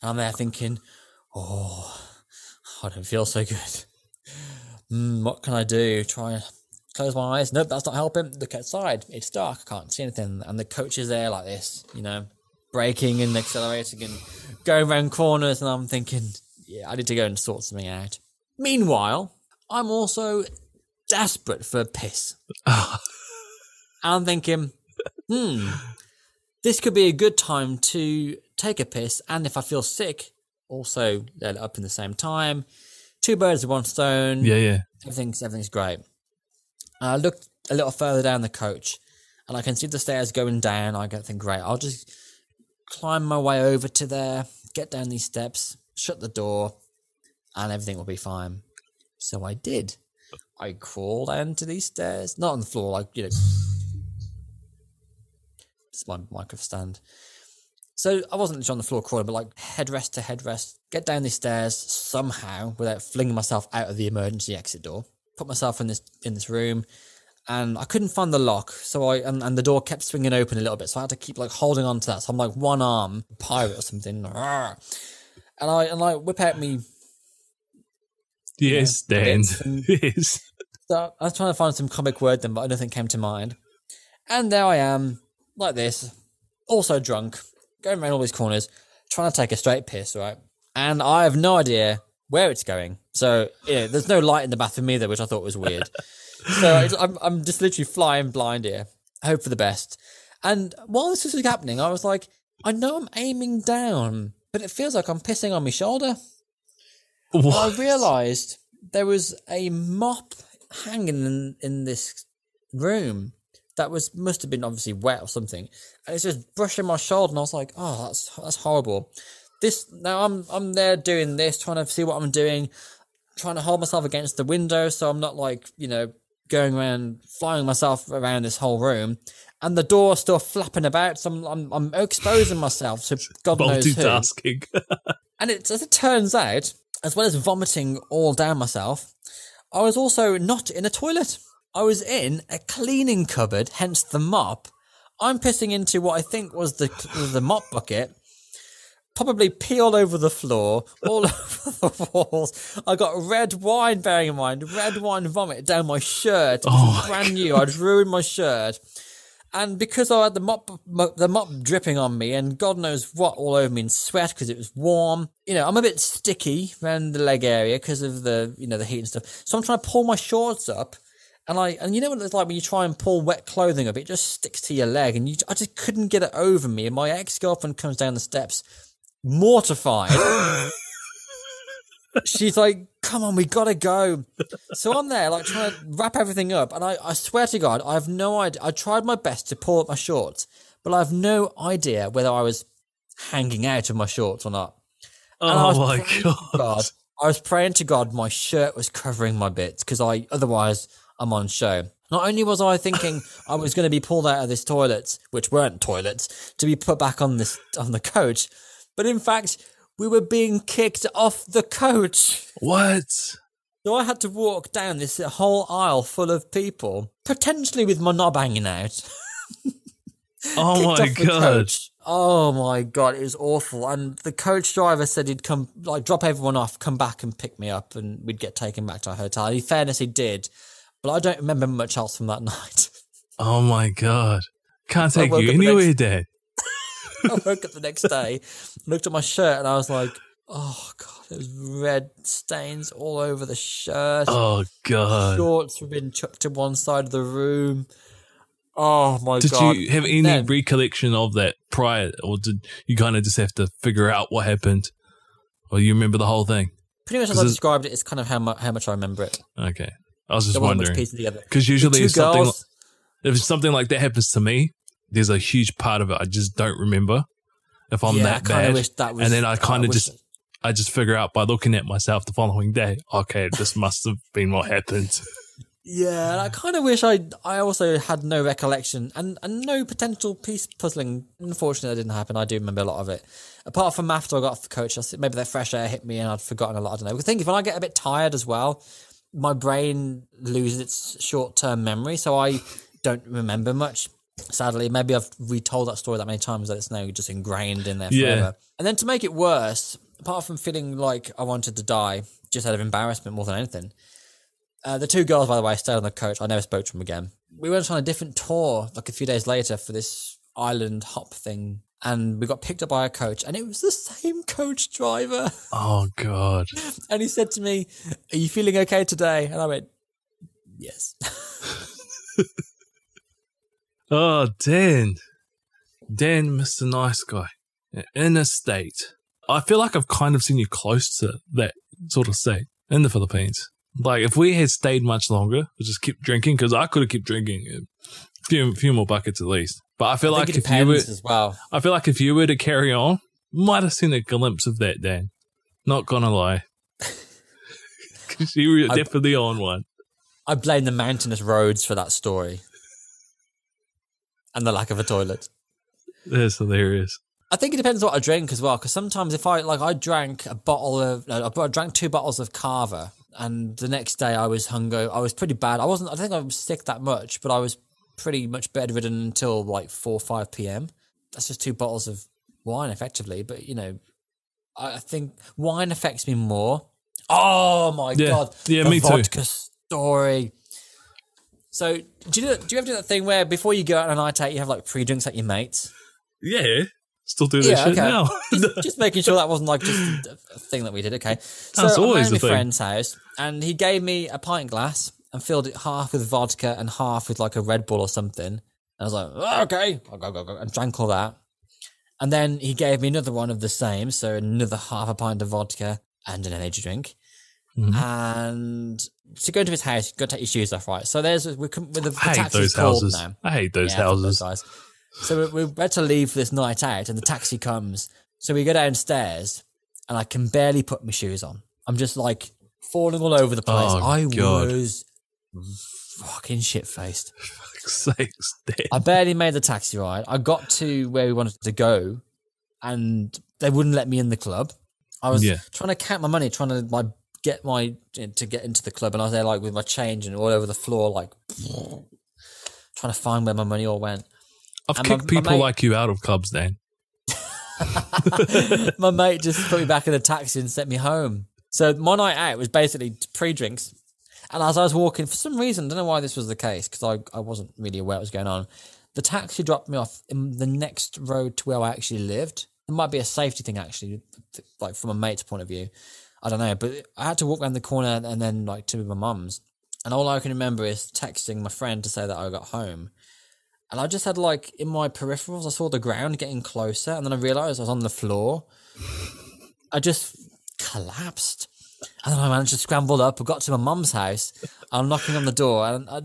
And I'm there thinking, oh, I don't feel so good. Mm, what can I do? Try and close my eyes. Nope, that's not helping. Look outside. It's dark. I can't see anything. And the coach is there like this, you know, braking and accelerating and going around corners. And I'm thinking, yeah, I need to go and sort something out. Meanwhile, I'm also desperate for a piss. [LAUGHS] I'm thinking, hmm, this could be a good time to take a piss. And if I feel sick, also lit up in the same time. Two birds with one stone. Yeah, yeah. Everything's everything's great. And I look a little further down the coach, and I can see the stairs going down. I go, think, great. I'll just climb my way over to there, get down these steps, shut the door, and everything will be fine. So I did. I crawled down to these stairs, not on the floor, like you know. It's my microphone stand. So I wasn't literally on the floor crawling, but like headrest to headrest, get down these stairs somehow without flinging myself out of the emergency exit door. Put myself in this in this room, and I couldn't find the lock. So I and, and the door kept swinging open a little bit, so I had to keep like holding on to that. So I'm like one arm pirate or something, and I and I whip out me. Yes, Dan. and- [LAUGHS] yes. So I was trying to find some comic word then, but nothing came to mind. And there I am, like this, also drunk, going around all these corners, trying to take a straight piss, right? And I have no idea where it's going. So, yeah, there's no light in the bathroom either, which I thought was weird. so I'm, I'm just literally flying blind here. Hope for the best. And while this was happening, I was like, I know I'm aiming down, but it feels like I'm pissing on my shoulder. I realised there was a mop hanging in, in this room that was must have been obviously wet or something, and it's just brushing my shoulder, and I was like, "Oh, that's that's horrible." This now I'm I'm there doing this, trying to see what I'm doing, trying to hold myself against the window so I'm not like you know going around flying myself around this whole room. And the door still flapping about, so I'm, I'm, I'm exposing myself to God knows who. Multitasking. [LAUGHS] And it, as it turns out, as well as vomiting all down myself, I was also not in a toilet. I was in a cleaning cupboard, hence the mop. I'm pissing into what I think was the was the mop bucket. Probably pee all over the floor, all [LAUGHS] over the walls. I got red wine, bearing in mind, red wine vomit down my shirt. Oh my brand new. I'd ruined my shirt. And because I had the mop, mo- the mop dripping on me, and God knows what all over me in sweat because it was warm. You know, I'm a bit sticky around the leg area because of the, you know, the heat and stuff. So I'm trying to pull my shorts up, and I, and you know what it's like when you try and pull wet clothing up, it just sticks to your leg, and you, I just couldn't get it over me. And my ex girlfriend comes down the steps, mortified. [LAUGHS] She's like, "Come on, we gotta go." So I'm there, like trying to wrap everything up, and I, I swear to God, I have no idea. I tried my best to pull up my shorts, but I have no idea whether I was hanging out of my shorts or not. And oh my god. God, I was praying to God my shirt was covering my bits because I otherwise I'm on show. Not only was I thinking I was going to be pulled out of this toilet, which weren't toilets, to be put back on this on the coach, but in fact we were being kicked off the coach. What? So I had to walk down this whole aisle full of people, potentially with my knob hanging out. [LAUGHS] Oh my god. Oh my god, it was awful. And the coach driver said he'd come, like, drop everyone off, come back and pick me up, and we'd get taken back to our hotel. In fairness, he did, but I don't remember much else from that [LAUGHS] night. Oh my god. Can't take you anywhere, Dad. [LAUGHS] I woke up the next day, looked at my shirt, and I was like, oh god, there's red stains all over the shirt. Oh god. Shorts were being chucked to one side of the room. Oh my Did god! Did you have any then- recollection of that prior, or did you kind of just have to figure out what happened, or you remember the whole thing? pretty much as I described it, it's kind of how much how much I remember it. Okay, I was just There wasn't much wondering because usually if something girls. if something like that happens to me, there's a huge part of it I just don't remember. If I'm yeah, that bad, that was. and then I kind of just I just figure out by looking at myself the following day, okay, this [LAUGHS] must have been what happened. Yeah, and I kind of wish I I also had no recollection and, and no potential piece puzzling. Unfortunately, that didn't happen. I do remember a lot of it. Apart from after I got off the coach, I maybe that fresh air hit me and I'd forgotten a lot. I don't know. Because think if when I get a bit tired as well, my brain loses its short term memory, so I don't remember much. Sadly, maybe I've retold that story that many times that it's now just ingrained in there Yeah. forever. And then to make it worse, apart from feeling like I wanted to die, just out of embarrassment more than anything, uh, the two girls, by the way, stayed on the coach. I never spoke to them again. We went on a different tour like a few days later for this island hop thing, and we got picked up by a coach, and it was the same coach driver. Oh god. [LAUGHS] And he said to me, "Are you feeling okay today?" And I went, "Yes." [LAUGHS] Oh, Dan. Dan, Mr. Nice Guy. In a state. I feel like I've kind of seen you close to that sort of state in the Philippines. Like if we had stayed much longer, we just keep drinking because I could have kept drinking a few, few more buckets at least. But I feel I like if you were, as well. I feel like if you were to carry on, might have seen a glimpse of that, Dan. Not gonna lie, [LAUGHS] [LAUGHS] because you were I- definitely on one. I blame the mountainous roads for that story. And the lack of a toilet. That's hilarious. I think it depends what I drink as well. Because sometimes if I like, I drank a bottle of, no, I drank two bottles of Cava, and the next day I was hungover. I was pretty bad. I wasn't. I think I was sick that much, but I was pretty much bedridden until like four or five p.m. That's just two bottles of wine, effectively. But you know, I I think wine affects me more. Oh my Yeah. god! Yeah, the me too. vodka story. So do you do, do you ever do that thing where before you go out on a night out, you have like pre drinks at your mates? Yeah, still do that Yeah, shit okay. now. [LAUGHS] just, just making sure that wasn't like just a, thing that we did. Okay, so That's I'm at my friend's house, and he gave me a pint glass and filled it half with vodka and half with like a Red Bull or something. And I was like, "Oh, okay, I'll go, go, go, and drank all that. And then he gave me another one of the same, so another half a pint of vodka and an energy drink. Mhm. And to go to his house, you've got to take your shoes off, right? So there's we're com- with the, the I hate those houses. now. I hate those Yeah, those houses. guys. So we- we're about to leave for this night out, and the taxi comes. So we go downstairs, and I can barely put my shoes on. I'm just like falling all over the place. Oh, I God. was fucking shit faced. [LAUGHS] Sakes. I barely made the taxi ride. I got to where we wanted to go, and they wouldn't let me in the club. I was Yeah. trying to count my money, trying to like get my to get into the club, and I was there like with my change and all over the floor, like [SNIFFS] trying to find where my money all went. I've And kicked my people mate- like you out of clubs, Dan. [LAUGHS] my mate just put me back in the taxi and sent me home. So my night out was basically pre-drinks. And as I was walking, for some reason, I don't know why this was the case because I, I wasn't really aware what was going on. The taxi dropped me off in the next road to where I actually lived. It might be a safety thing, actually, like from a mate's point of view. I don't know, but I had to walk around the corner and then like to my mum's. And all I can remember is texting my friend to say that I got home. And I just had like in my peripherals, I saw the ground getting closer, and then I realized I was on the floor. I just collapsed. And then I managed to scramble up. I got to my mum's house. I'm knocking on the door, and I,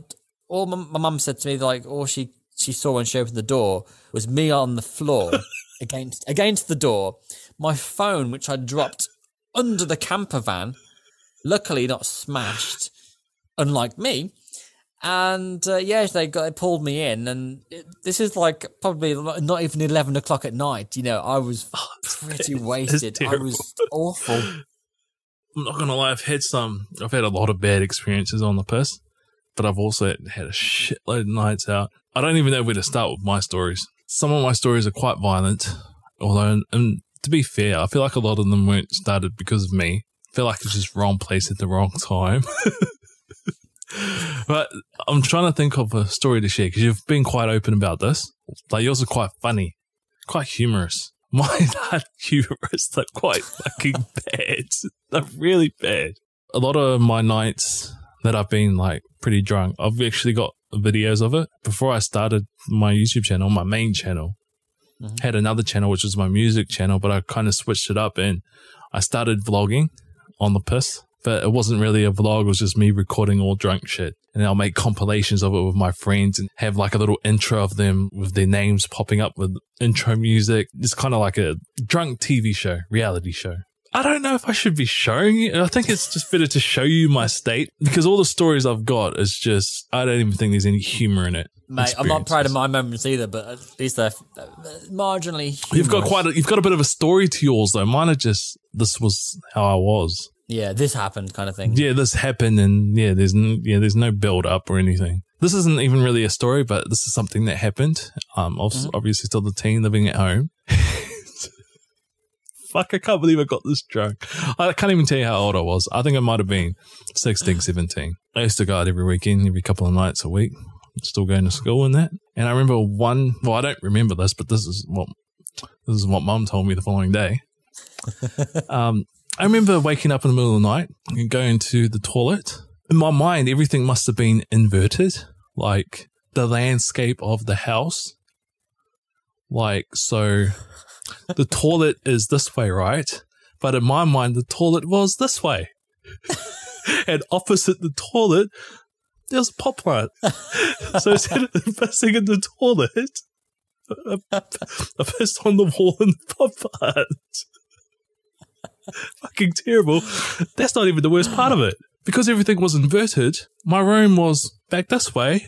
all my, my mum said to me, like, all she she saw when she opened the door was me on the floor [LAUGHS] against against the door. My phone, which I dropped under the camper van, luckily not smashed, unlike me. And uh, yeah, they got they pulled me in, and it, this is like probably not even eleven o'clock at night. You know, I was [LAUGHS] pretty [LAUGHS] wasted. I was [LAUGHS] awful. I'm not gonna lie, I've had some. I've had a lot of bad experiences on the piss, but I've also had a shitload of nights out. I don't even know where to start with my stories. Some of my stories are quite violent, although, and to be fair, I feel like a lot of them weren't started because of me. I feel like it's just wrong place at the wrong time. [LAUGHS] but I'm trying to think of a story to share because you've been quite open about this. Like yours are quite funny, quite humorous. [LAUGHS] Mine are humorous. They're quite fucking [LAUGHS] bad. They're really bad. A lot of my nights that I've been like pretty drunk, I've actually got videos of it. Before I started my YouTube channel, my main channel, Mhm. had another channel which was my music channel, but I kind of switched it up and I started vlogging on the piss. But it wasn't really a vlog, it was just me recording all drunk shit. And I'll make compilations of it with my friends and have like a little intro of them with their names popping up with intro music. It's kind of like a drunk TV show, reality show. I don't know if I should be showing you. I think it's just better to show you my state because all the stories I've got is just, I don't even think there's any humor in it. Mate, I'm not proud of my moments either, but at least they're marginally. You've got quite a, you've got a bit of a story to yours though. Mine are just, this was how I was. yeah. This happened, kind of thing. Yeah, this happened and yeah, there's, n- yeah, there's no build up or anything. This isn't even really a story, but this is something that happened. Um, Mhm. obviously still the teen living at home. [LAUGHS] Fuck, I can't believe I got this drunk. I can't even tell you how old I was. I think I might have been 16, 17. I used to go out every weekend, every couple of nights a week, still going to school and that. And I remember one, well, I don't remember this, but this is what, this is what mum told me the following day. [LAUGHS] um, I remember waking up in the middle of the night and going to the toilet. In my mind, everything must have been inverted, like the landscape of the house. Like, so the toilet is this way, right? But in my mind, the toilet was this way. [LAUGHS] and opposite the toilet, there's a pot plant. so instead of pissing in the toilet, I, I pissed on the wall in the pot plant. Fucking terrible. That's not even the worst part of it. Because everything was inverted, my room was back this way.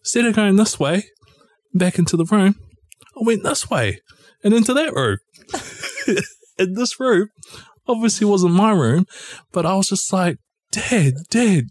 Instead of going this way, back into the room, I went this way and into that room. [LAUGHS] and this room obviously wasn't my room, but I was just like, Dad, Dad,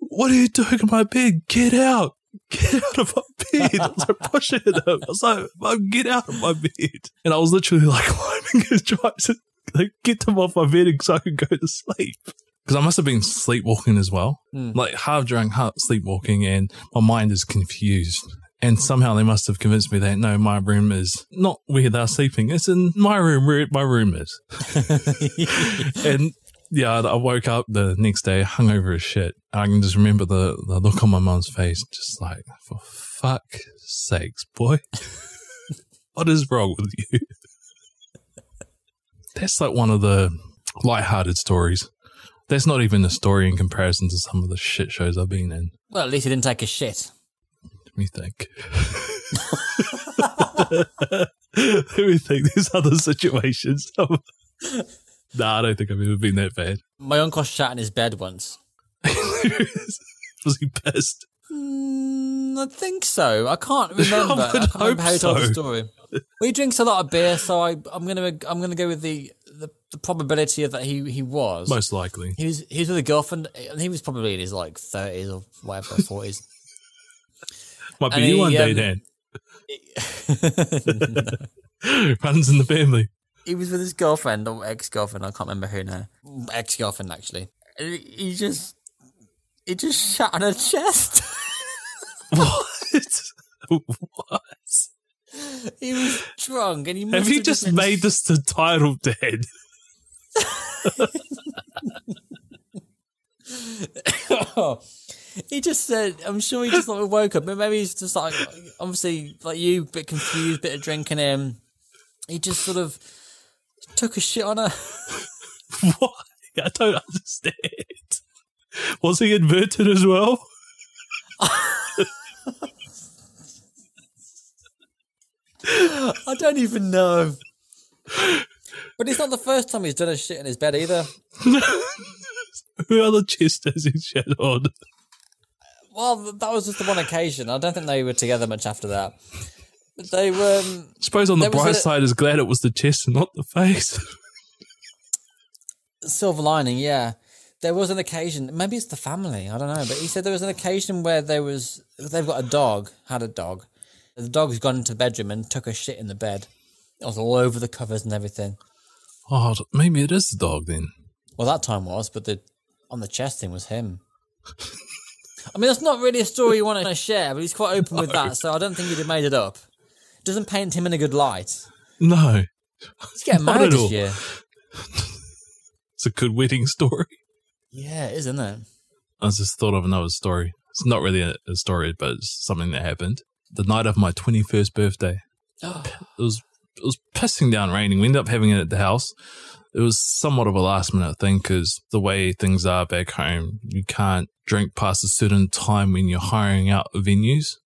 what are you doing in my bed? Get out. Get out of my bed. I was like pushing him. I was like, Mum, get out of my bed. And I was literally like [LAUGHS] climbing his drives to like get him off my bed so I could go to sleep. Because I must have been sleepwalking as well. Hmm. Like half drunk, half sleepwalking, and my mind is confused. And somehow they must have convinced me that no, my room is not where they're sleeping. It's in my room where my room is. [LAUGHS] and yeah, I woke up the next day hungover as shit. I can just remember the, the look on my mom's face, just like, for fuck sakes, boy. [LAUGHS] what is wrong with you? [LAUGHS] That's like one of the light-hearted stories. That's not even a story in comparison to some of the shit shows I've been in. Well, at least he didn't take a shit. Me think. [LAUGHS] Let me think. These other situations. [LAUGHS] nah, I don't think I've ever been that bad. My uncle shat in his bed once. [LAUGHS] Was he pissed? Mm, I think so. I can't remember. I, would can't remember how he told the story. Well, he drinks a lot of beer, so I, I'm gonna I'm gonna go with the, the, the probability of that he he was. Most likely. He was he was with a girlfriend, and he was probably in his like thirties or whatever, forties. Might be you one day, um, Dan. Runs in the family. he was with his girlfriend or ex girlfriend. I can't remember who now. Ex girlfriend actually. He- just he just shot on her chest. [LAUGHS] What? what? he was drunk, and he must Have you just made this the title, Dan? He just said, I'm sure he just like woke up, but maybe he's just like, obviously, like you, bit confused, bit of drinking him. He just sort of took a shit on her. [LAUGHS] What? I don't understand. Was he inverted as well? [LAUGHS] I don't even know. But it's not the first time he's done a shit in his bed either. [LAUGHS] Who other chest has he shed on? Well, that was just the one occasion. I don't think they were together much after that. But they were. Um, suppose on the bright a- side is glad it was the chest and not the face. [LAUGHS] silver lining, yeah. There was an occasion, maybe it's the family, I don't know, but he said there was an occasion where there was they've got a dog, had a dog. The dog's gone into the bedroom and took a shit in the bed. It was all over the covers and everything. Oh, maybe it is the dog then. Well, that time was, but the on the chest thing was him. [LAUGHS] I mean, that's not really a story you want to [LAUGHS] share, but he's quite open with that, so I don't think he'd have made it up. It doesn't paint him in a good light. No, He's getting [LAUGHS] Not married this year. [LAUGHS] it's a good wedding story. Yeah, it is, isn't it? I just thought of another story. It's not really a, a story, but it's something that happened. The night of my 21st birthday, [GASPS] it was it was pissing down raining. We ended up having it at the house. It was somewhat of a last minute thing because the way things are back home, you can't drink past a certain time when you're hiring out venues.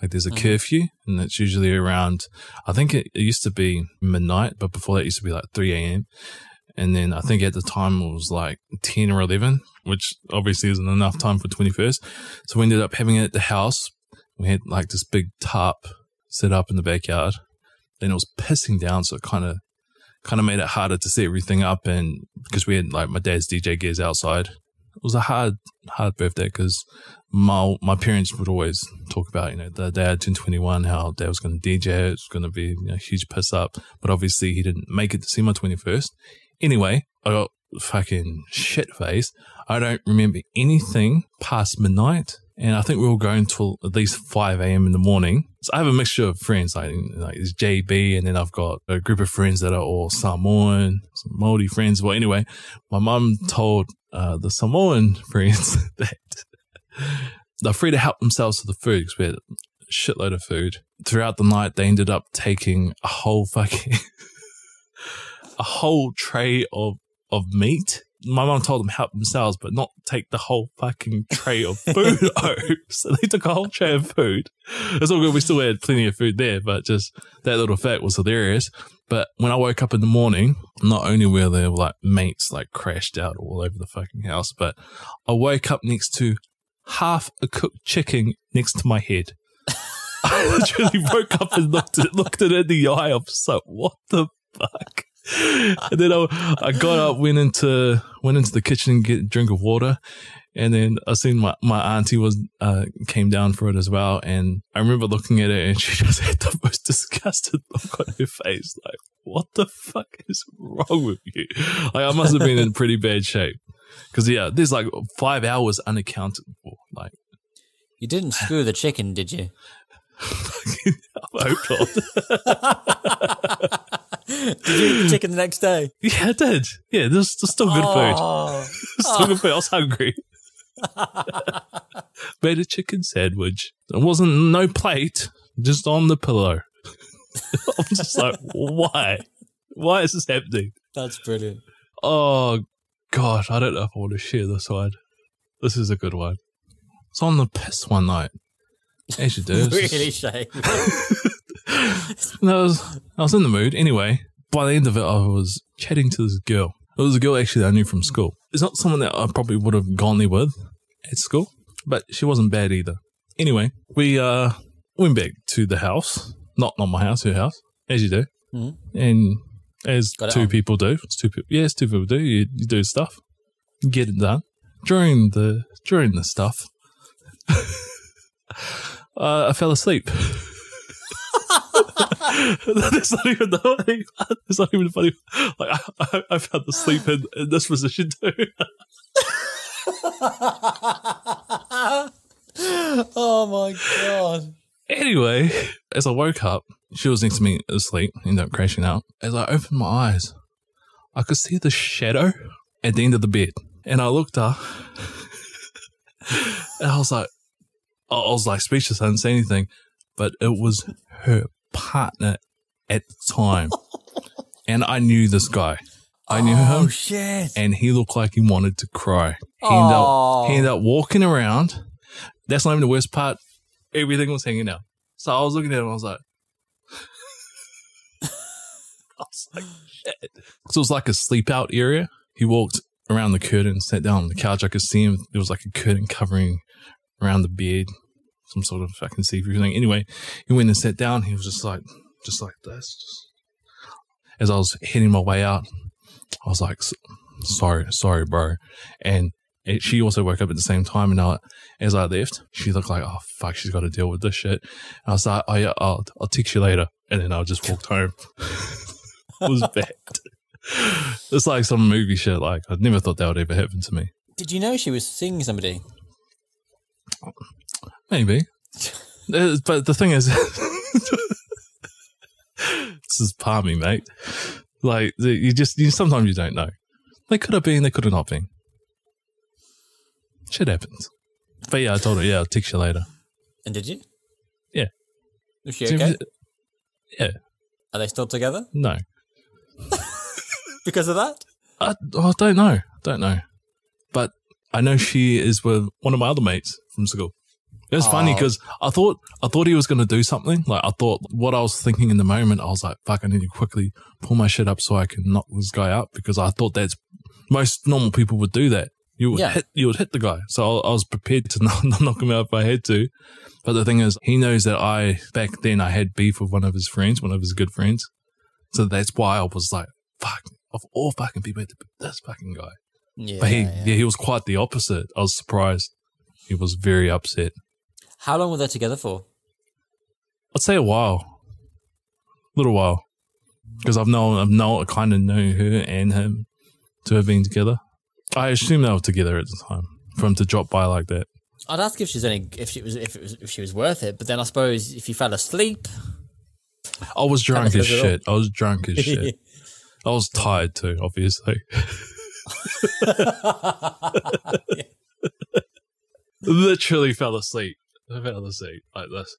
Like there's a mm-hmm. curfew, and it's usually around. I think it, it used to be midnight, but before that, it used to be like 3 a.m. And then I think at the time it was like 10 or 11, which obviously isn't enough time for 21st. So we ended up having it at the house. We had like this big tarp set up in the backyard. Then it was pissing down, so it kind of kind of made it harder to set everything up. And because we had like my dad's DJ gears outside, it was a hard hard birthday because my my parents would always talk about you know the day dad turned 21, how dad was going to DJ, it's going to be a huge piss up. But obviously he didn't make it to see my 21st. Anyway, I got fucking shit faced. I don't remember anything past midnight. And I think we were going till at least 5 a.m. in the morning. So I have a mixture of friends, like, like it's JB, and then I've got a group of friends that are all Samoan, some Māori friends. Well, anyway, my mum told uh, the Samoan [LAUGHS] friends [LAUGHS] that they're free to help themselves to the food because we had a shitload of food. throughout the night, they ended up taking a whole fucking [LAUGHS] a whole tray of of meat. My mom told them help themselves, but not take the whole fucking tray of food [LAUGHS] home. [LAUGHS] So they took a whole tray of food. It's all good. We still had plenty of food there, but just that little fact was hilarious. But when I woke up in the morning, not only were there like mates like crashed out all over the fucking house, but I woke up next to half a cooked chicken next to my head. [LAUGHS] I literally woke up and looked at looked at it in the eye. I was like, "What the fuck?" [LAUGHS] And then I, I got up, went into went into the kitchen, get a drink of water, and then I seen my my auntie was uh, came down for it as well. And I remember looking at it, and she [LAUGHS] just had the most disgusted [LAUGHS] look on her face, like, "What the fuck is wrong with you?" Like I must have been in pretty bad shape. Because yeah, there's like five hours unaccounted for. Like You didn't screw the chicken, did you? I hope not. Did you eat the chicken the next day? [LAUGHS] yeah, I did. Yeah, there's, there's still good oh. food. [LAUGHS] Oh, Still good [LAUGHS] food. I was hungry. Made a chicken sandwich. There wasn't no plate, just on the pillow. I'm just like, why? Why is this happening? that's brilliant. Oh gosh, I don't know if I want to share this one. This is a good one. It's on the piss one night. As you do. It's [LAUGHS] Really, Shay. [LAUGHS] No, I was, I was in the mood. Anyway, by the end of it, I was chatting to this girl. It was a girl actually that I knew from school. It's not someone that I probably would have gone there with at school, but she wasn't bad either. Anyway, we uh went back to the house. Not not my house, her house, as you do. Mhm. And as two on. people do. It's two people. Yes, two people do. You, you do stuff. You get it done. During the during the stuff, [LAUGHS] uh, I fell asleep. [LAUGHS] That's not even the funny. It's not even the funny. Like I, I, I fell asleep in, in this position too. [LAUGHS] oh my god. Anyway, as I woke up, she was next to me asleep, ended up crashing out. As I opened my eyes, I could see the shadow at the end of the bed. And I looked up [LAUGHS] and I was like, I was like speechless. I didn't say anything, but it was her partner at the time. [LAUGHS] and I knew this guy. I knew Oh him shit. and he looked like he wanted to cry. He ended, up, Oh. he ended up walking around. That's not even the worst part. Everything was hanging out. So I was looking at him. I was like, [LAUGHS] I was like, shit. So it was like a sleep out area. He walked around the curtain, sat down on the couch. I could see him. There was like a curtain covering around the beard, some sort of fucking see-through thing. Anyway, he went and sat down. He was just like, just like this. As I was heading my way out, I was like, sorry, sorry, bro. And it, she also woke up at the same time. And I, as I left, she looked like, oh, fuck, she's got to deal with this shit. And I was like, oh, yeah, I'll, I'll text you later. And then I just walked home. [LAUGHS] it was bad. It's like some movie shit. Like, I never thought that would ever happen to me. Did you know she was seeing somebody? Maybe. But the thing is, [LAUGHS] this is palming, mate. Like, you just, you sometimes you don't know. They could have been, they could have not been. Shit happens. But yeah, I told her, yeah, I'll text you later. And did you? Yeah. Was she okay? Yeah, Are they still together? no. [LAUGHS] Because of that? I, I don't know. Don't know. But I know she is with one of my other mates from school. It was funny ah. Oh. because I thought I thought he was going to do something. Like I thought what I was thinking in the moment, I was like, "Fuck! I need to quickly pull my shit up so I can knock this guy out." Because I thought that's most normal people would do that. You would Yeah. hit, you would hit the guy. So I, I was prepared to [LAUGHS] not, not knock him out if I had to. But the thing is, he knows that I back then I had beef with one of his friends, one of his good friends. So that's why I was like, "Fuck!" Of all fucking people, it had to be this fucking guy. Yeah. But he, yeah. yeah. he was quite the opposite. I was surprised. He was very upset. How long were they together for? I'd say a while, a little while, because I've known, I've known, I kind of know her and him to have been together. I assume they were together at the time for him to drop by like that. I'd ask if she's any if she was if it was if she was worth it, but then I suppose if you fell asleep, I was drunk as says it all. shit. I was drunk as [LAUGHS] shit. I was tired too, obviously. [LAUGHS] Literally fell asleep. I fell asleep like this.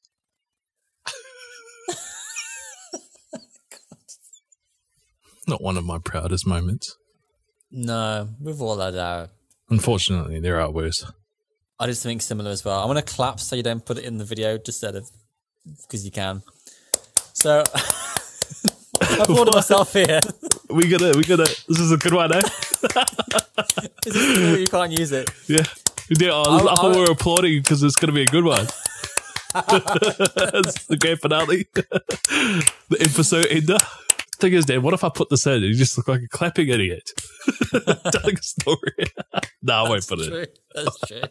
Not one of my proudest moments. No, we've all had our. Unfortunately, there are worse. I did something similar as well. I'm going to clap so you don't put it in the video just out of because you can. So [LAUGHS] I brought myself here. [LAUGHS] We gotta, we gotta. This is a good one, eh? [LAUGHS] Is it? You can't use it. Yeah. Yeah, I, I I'll- thought we were applauding because it's going to be a good one. [LAUGHS] it's the grand finale. the episode ender. Thing is, Dan, what if I put this in and you just look like a clapping idiot? Telling a story. no, I won't put it in. That's true.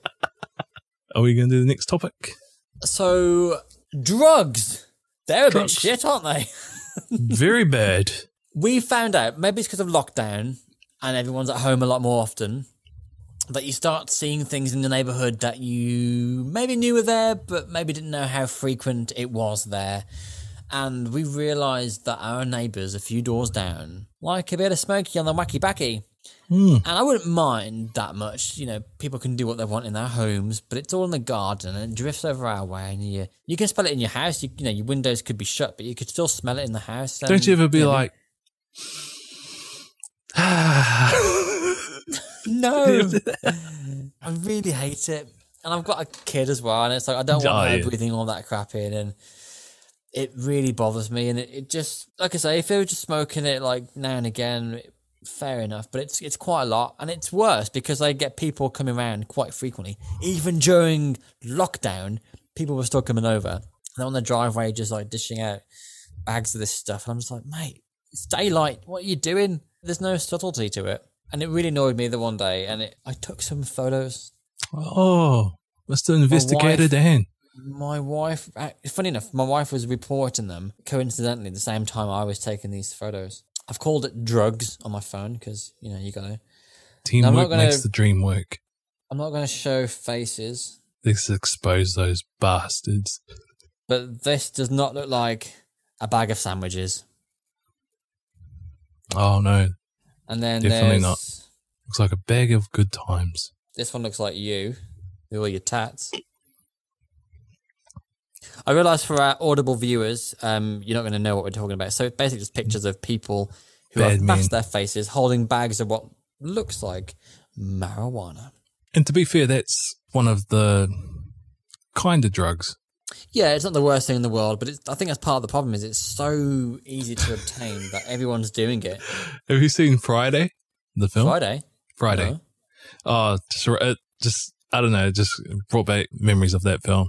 Are we going to do the next topic? So drugs. They're a Drugs. bit shit, aren't they? Very bad. we found out maybe it's because of lockdown and everyone's at home a lot more often that you start seeing things in the neighborhood that you maybe knew were there but maybe didn't know how frequent it was there and we realized that our neighbors a few doors down like a bit of smoky on the wacky backy Hmm. and I wouldn't mind that much. You know, people can do what they want in their homes, but it's all in the garden and it drifts over our way. And you, you can smell it in your house. You, you know, your windows could be shut, but you could still smell it in the house. Don't you ever be know, like, [SIGHS] No, [LAUGHS] I really hate it, and I've got a kid as well, and it's like I don't want her breathing all that crap in, and it really bothers me. And it, it just, like I say, if they were just smoking it like now and again, fair enough. But it's it's quite a lot, and it's worse because I get people coming around quite frequently, even during lockdown. People were still coming over, and on the driveway, just like dishing out bags of this stuff, and I'm just like, mate, it's daylight. What are you doing? There's no subtlety to it. And it really annoyed me the one day, and it, I took some photos. oh, Mr. Investigator wife- Dan. My wife, uh, funny enough, my wife was reporting them coincidentally the same time I was taking these photos. I've called it drugs on my phone because you know you gotta. Teamwork not gonna- makes the dream work. I'm not going to show faces, Let's expose those bastards. but this does not look like a bag of sandwiches. Oh no, And then Definitely not. looks like a bag of good times. This one looks like you with all your tats. I realise for our audible viewers, um, you're not going to know what we're talking about. So it's basically just pictures of people who Bad have masked their faces holding bags of what looks like marijuana. And to be fair, that's one of the kind of drugs. Yeah, it's not the worst thing in the world, but it's, I think that's part of the problem. Is it's so easy to obtain that everyone's doing it. Have you seen Friday, the film? Friday, Friday. No. Oh, just, it just I don't know, it just brought back memories of that film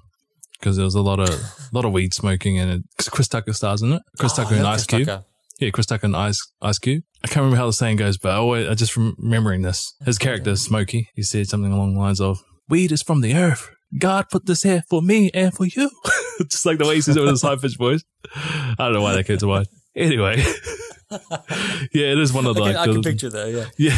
because there was a lot of [LAUGHS] lot of weed smoking and it. 'cause Chris Tucker stars in it. Chris Oh, Tucker and Ice Cube. Tucker. Yeah, Chris Tucker and Ice Ice Cube. I can't remember how the saying goes, but I, always, I just rem- remembering this. His character Smokey. He said something along the lines of, "Weed is from the earth. God put this here for me and for you." [LAUGHS] just like the way he says it with his high pitched voice. I don't know why that came to mind. Anyway, [LAUGHS] yeah, it is one of the I can, like I can picture that. Yeah. yeah.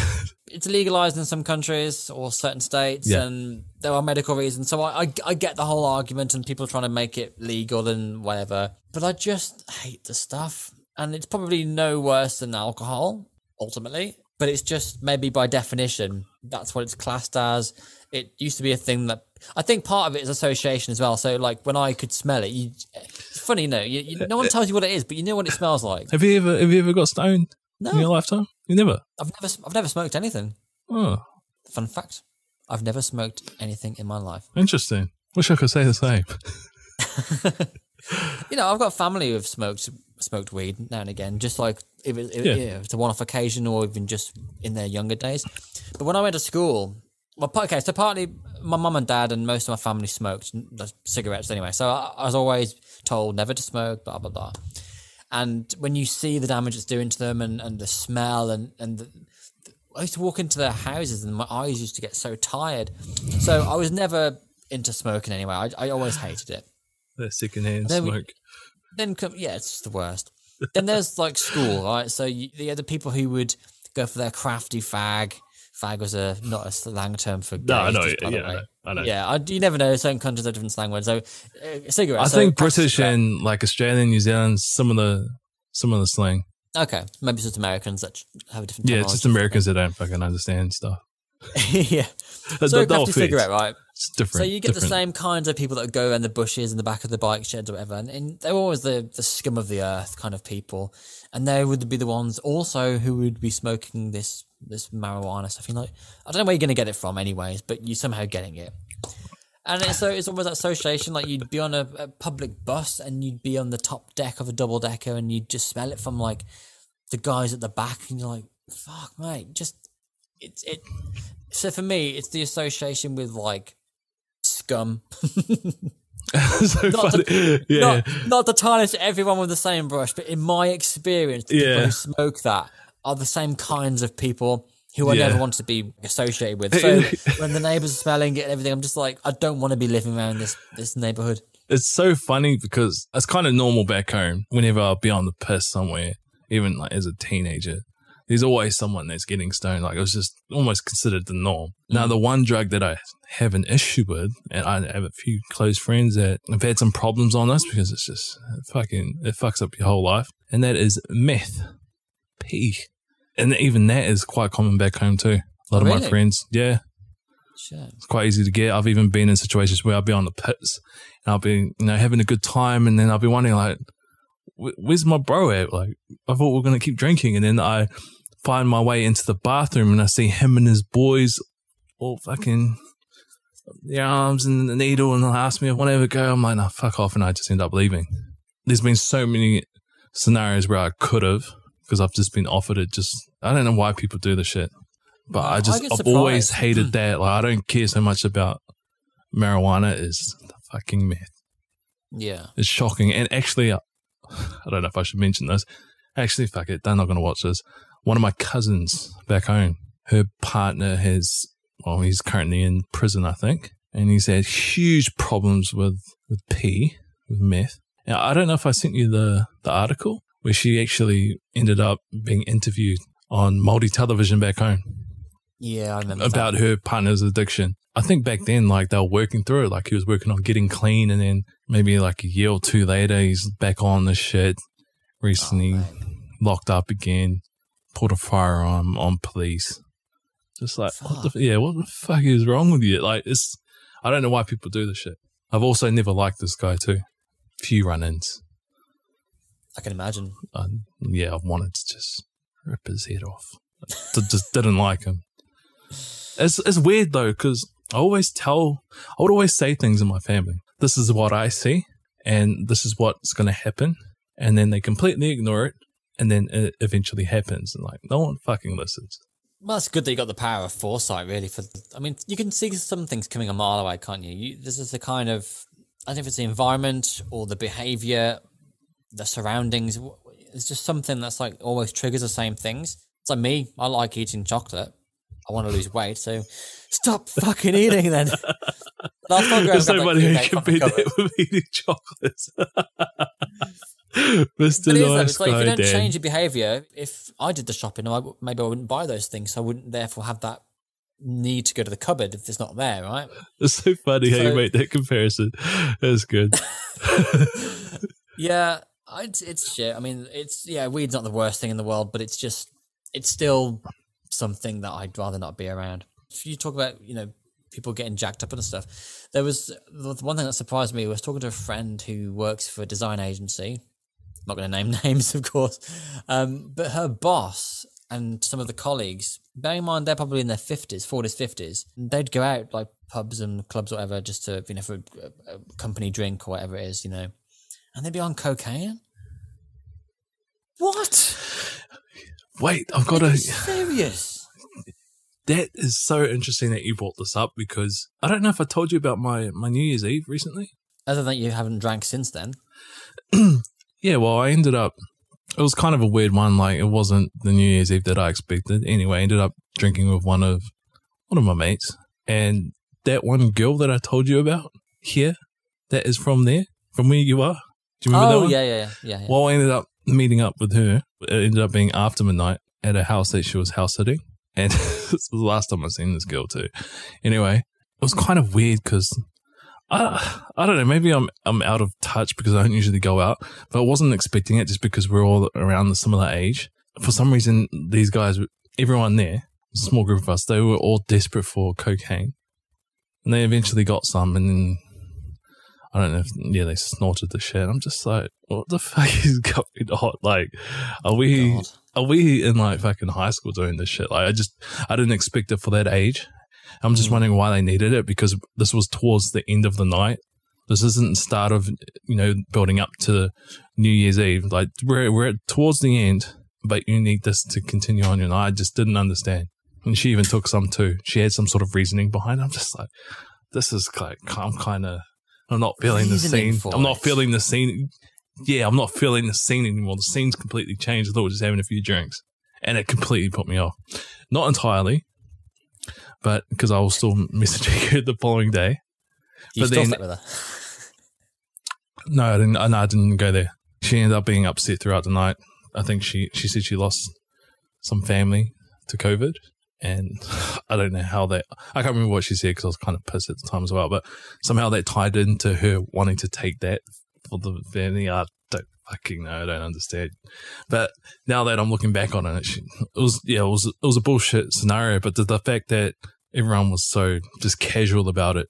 it's legalized in some countries or certain states, Yeah. and there are medical reasons. So I, I, I get the whole argument, and people trying to make it legal and whatever. But I just hate the stuff, and it's probably no worse than alcohol ultimately. But it's just maybe by definition that's what it's classed as. It used to be a thing that I think part of it is association as well. So like when I could smell it, you, it's funny, no, you, you, no one tells you what it is, but you know what it smells like. Have you ever have you ever got stoned No, in your lifetime? You never. I've never, I've never smoked anything. Oh, Fun fact: I've never smoked anything in my life. interesting. Wish I could say the same. [LAUGHS] You know, I've got family who've smoked smoked weed now and again, just like if, it, if, Yeah. if it's a one off occasion or even just in their younger days. But when I went to school, well, okay, so partly my mum and dad and most of my family smoked cigarettes anyway. So I, I was always told never to smoke, blah blah blah. And when you see the damage it's doing to them and, and the smell and and the, I used to walk into their houses and my eyes used to get so tired. So I was never into smoking anyway. I, I always hated it. The secondhand Then we- smoke. then come, yeah, it's just the worst. then there's like school, right? So you, the other people who would go for their crafty fag. Fag was a not a slang term for No, I know. just by the Yeah, I know. Yeah, I, you never know. Certain countries have different slang words. So, uh, cigarettes. I so think British cigarette. and like Australian, New Zealand, some of the some of the slang. okay, maybe it's just Americans that have a different. Yeah, it's just. Americans that don't fucking understand stuff. [LAUGHS] yeah. So they- a they'll crafty cigarette, right? It's different. So you get the same kinds of people that go in the bushes in the back of the bike sheds or whatever, and, and they're always the, the scum of the earth kind of people, and they would be the ones also who would be smoking this this marijuana stuff. You know, I don't know where you're going to get it from, anyways, but you're somehow getting it. And it's, so it's almost that association, like you'd be on a, a public bus and you'd be on the top deck of a double decker, and you'd just smell it from like the guys at the back, and you're like, "Fuck, mate!" Just it's it. So for me, it's the association with like scum. [LAUGHS] [LAUGHS] so Not funny. to- yeah. Not, not to tarnish everyone with the same brush, but in my experience, the people Yeah. who smoke that are the same kinds of people who I Yeah. never want to be associated with. [LAUGHS] So when the neighbors are smelling it and everything, I'm just like, I don't want to be living around this this neighborhood. it's so funny because it's kind of normal back home. Whenever I'll be on the piss somewhere, even like as a teenager, there's always someone that's getting stoned. Like it was just almost considered the norm. Now, the mm. one drug that I have an issue with, and I have a few close friends that have had some problems on this because it's just it fucking it fucks up your whole life, and that is meth, P, and even that is quite common back home too. A lot of my friends, yeah, Shit. it's quite easy to get. I've even been in situations where I'll be on the pits and I'll be, you know, having a good time, and then I'll be wondering like, "Where's my bro at?" Like, I thought we are gonna keep drinking, and then I find my way into the bathroom and I see him and his boys all fucking their arms and the needle, and they'll ask me if I want to ever go. I'm like, "No, fuck off," and I just end up leaving. There's been so many scenarios where I could have because I've just been offered it. Just I don't know why people do the shit. But I I just, get I've always hated that. Like, I don't care so much about marijuana is the fucking meth. Yeah. It's shocking. And actually, uh, I don't know if I should mention this. Actually, fuck it. They're not going to watch this. One of my cousins back home, her partner has, well, he's currently in prison, I think. And he's had huge problems with, with P, with meth. Now, I don't know if I sent you the, the article where she actually ended up being interviewed on multi television back home Yeah, I remember about that. her partner's addiction. I think back then, like they were working through it. Like he was working on getting clean, and then maybe like a year or two later, he's back on the shit. Recently Oh, locked up again, pulled a firearm on police. Just like, what the, yeah, what the fuck is wrong with you? Like, it's, I don't know why people do this shit. I've also never liked this guy too. Few run-ins. I can imagine. Uh, yeah, I've wanted to just rip his head off. Just didn't like him. It's it's weird though because I always tell, I would always say things in my family. This is what I see, and this is what's going to happen, and then they completely ignore it, and then it eventually happens, and like no one fucking listens. Well, it's good that you got the power of foresight, really. For I mean, you can see some things coming a mile away, can't you? you this is the kind of I don't know if it's the environment or the behavior, the surroundings. It's just something that's like always triggers the same things. It's like me. I like eating chocolate. I want to lose weight, so stop fucking eating then. [LAUGHS] Last time There's nobody who can beat the compared cupboard. that with eating chocolates. [LAUGHS] Mr. But it is though. Nice like if you don't Dan. change your behavior, if I did the shopping, I, maybe I wouldn't buy those things. So I wouldn't therefore have that need to go to the cupboard if it's not there, right? It's so funny how you So- make that comparison. That's good. [LAUGHS] Yeah, it's, it's shit. I mean, it's yeah, weed's not the worst thing in the world, but it's just it's still something that I'd rather not be around. If you talk about you know people getting jacked up and stuff, there was the one thing that surprised me was talking to a friend who works for a design agency. not going to name [LAUGHS] names, of course, um, but her boss and some of the colleagues, bearing in mind they're probably in their fifties, forties, fifties, they'd go out like pubs and clubs, or whatever, just to you know for a, a company drink or whatever it is, you know, and they'd be on cocaine. What? Wait, I've got Are a. serious? That is so interesting that you brought this up because I don't know if I told you about my, my New Year's Eve recently. Other than you haven't drank since then. [CLEARS THROAT] Yeah, well, I ended up. It was kind of a weird one. Like it wasn't the New Year's Eve that I expected. Anyway, I ended up drinking with one of one of my mates, and that one girl that I told you about here, that is from there, from where you are. Do you remember that Oh one? yeah, yeah, yeah, yeah. yeah. Well, I ended up meeting up with her. It ended up being after midnight at a house that she was house sitting. And [LAUGHS] this was the last time I've seen this girl too. Anyway, it was kind of weird because I, I don't know, maybe I'm I'm out of touch because I don't usually go out, but I wasn't expecting it just because we're all around the similar age. For some reason, these guys, everyone there, small group of us, they were all desperate for cocaine. And they eventually got some, and then I don't know if yeah they snorted the shit. I'm just like, what the [LAUGHS] fuck is going on? Like, are we God. are we in like fucking high school doing this shit? Like, I just I didn't expect it for that age. I'm just Mm. wondering why they needed it because this was towards the end of the night. This isn't the start of you know building up to New Year's Eve. Like we're we're towards the end, but you need this to continue on your night. I just didn't understand. And she even took some too. She had some sort of reasoning behind it. I'm just like, this is like, I'm kind of, I'm not feeling the scene. for I'm not feeling the scene. Yeah, I'm not feeling the scene anymore. The scene's completely changed. I thought we were just having a few drinks. And it completely put me off. Not entirely, but because I was still [LAUGHS] messaging her the following day. You But still then- with her. [LAUGHS] No, I didn't. No, I didn't go there. She ended up being upset throughout the night. I think she she said she lost some family to COVID, and [SIGHS] I don't know how that. I can't remember what she said because I was kind of pissed at the time as well. But somehow that tied into her wanting to take that for the family. I don't fucking know. I don't understand. But now that I'm looking back on it, it was yeah, it was it was a bullshit scenario. But the, the fact that everyone was so just casual about it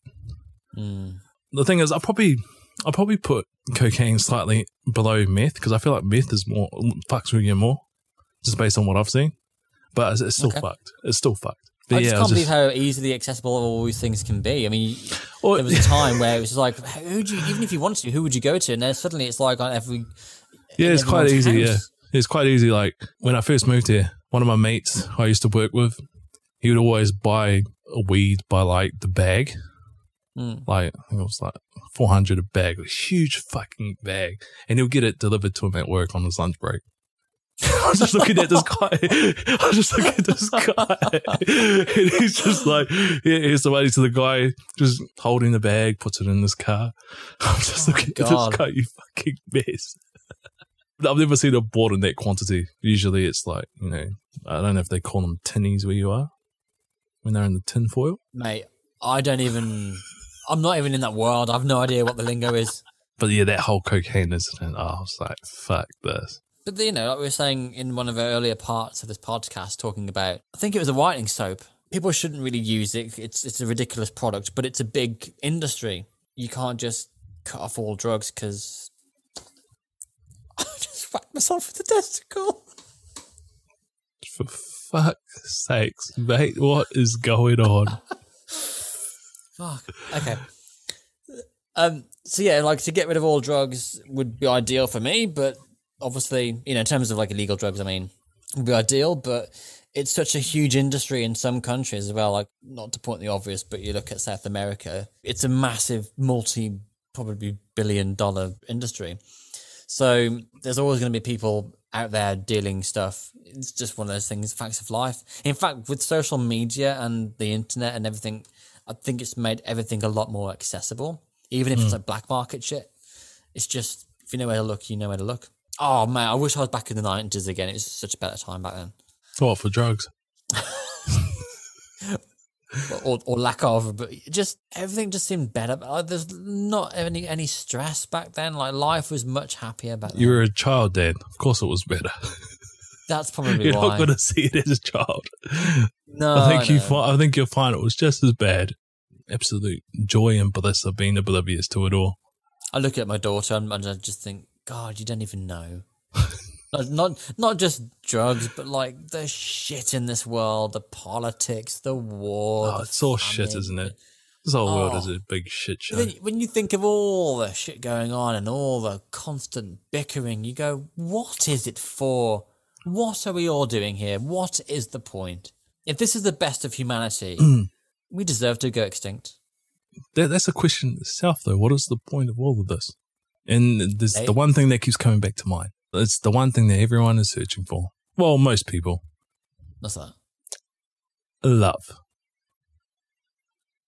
Mm. the thing is, I probably I probably put cocaine slightly below meth because I feel like meth is more fucks with you more, just based on what I've seen. But it's, it's still Okay. fucked. It's still fucked. But I just yeah, can't believe how easily accessible all these things can be. I mean, Or- there was a [LAUGHS] time where it was like, who do you, even if you wanted to, who would you go to? And then suddenly it's like on every. yeah, it's quite easy. Yeah, it's quite easy. Like when I first moved here, one of my mates I used to work with, he would always buy a weed by like the bag. Mm. Like I think it was like four hundred a bag, a huge fucking bag, and he'll get it delivered to him at work on his lunch break. [LAUGHS] I was just looking at this guy. [LAUGHS] I was just looking at this guy, [LAUGHS] and he's just like, "Yeah, here's the way to the guy, just holding the bag, puts it in this car." I'm just Oh, looking at this guy, you fucking mess. I've never seen a board in that quantity. Usually, it's like you know, I don't know if they call them tinnies where you are when they're in the tin foil. Mate, I don't even. I'm not even in that world. I've no idea what the lingo is. But yeah, that whole cocaine incident, I was like, fuck this. But you know, like we were saying in one of our earlier parts of this podcast, talking about, I think it was a whitening soap. People shouldn't really use it. It's it's a ridiculous product, but it's a big industry. You can't just cut off all drugs because [LAUGHS] I just whacked myself with the testicle. For fuck's sakes, mate, what is going on? [LAUGHS] Fuck. Okay. Um. So yeah, like to get rid of all drugs would be ideal for me, but obviously, you know, in terms of like illegal drugs, I mean, would be ideal, but it's such a huge industry in some countries as well. Like, not to point the obvious, but you look at South America, it's a massive, multi, probably billion dollar industry. So there's always going to be people out there dealing stuff. It's just one of those things, facts of life. In fact, with social media and the internet and everything, I think it's made everything a lot more accessible. Even if it's hmm. like black market shit, it's just if you know where to look, you know where to look. Oh man, I wish I was back in the nineties again. It was such a better time back then, What for drugs? [LAUGHS] or, or lack of. But just everything just seemed better. Like, there's not any any stress back then. Like life was much happier back then. You were a child then. Of course it was better. That's probably [LAUGHS] You're why. not going to see it as a child. no, I think you know. fi- I think you'll find it was just as bad. Absolute joy and bliss of being oblivious to it all. I look at my daughter and, and I just think, God, you don't even know. [LAUGHS] not, not just drugs, but like the shit in this world, the politics, the war. Oh, the it's all shit, isn't it? This whole world is Oh. a big shit show. Then when you think of all the shit going on and all the constant bickering, you go, what is it for? What are we all doing here? What is the point? If this is the best of humanity, [CLEARS THROAT] we deserve to go extinct. That, that's a question itself, though. What is the point of all of this? And there's Hey. the one thing that keeps coming back to mind. It's the one thing that everyone is searching for. Well, most people What's that? love.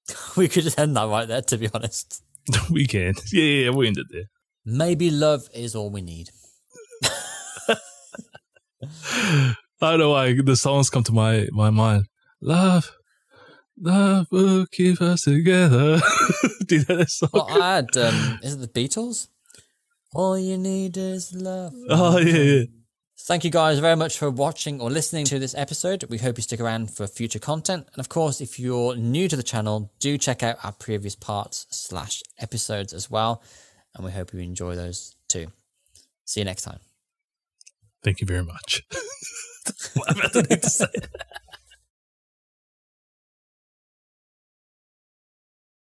[LAUGHS] We could just end that right there, to be honest. [LAUGHS] we can. Yeah, yeah, yeah, we ended there. Maybe love is all we need. [LAUGHS] I don't know why the songs come to my, my mind. Love, love will keep us together. Do you know that song? Well, I had, um, is it the Beatles? All you need is love. [LAUGHS] Oh, yeah, yeah. Thank you guys very much for watching or listening to this episode. We hope you stick around for future content. And of course, if you're new to the channel, do check out our previous parts slash episodes as well. And we hope you enjoy those too. See you next time. Thank you very much. [LAUGHS] what am I need to say? [LAUGHS]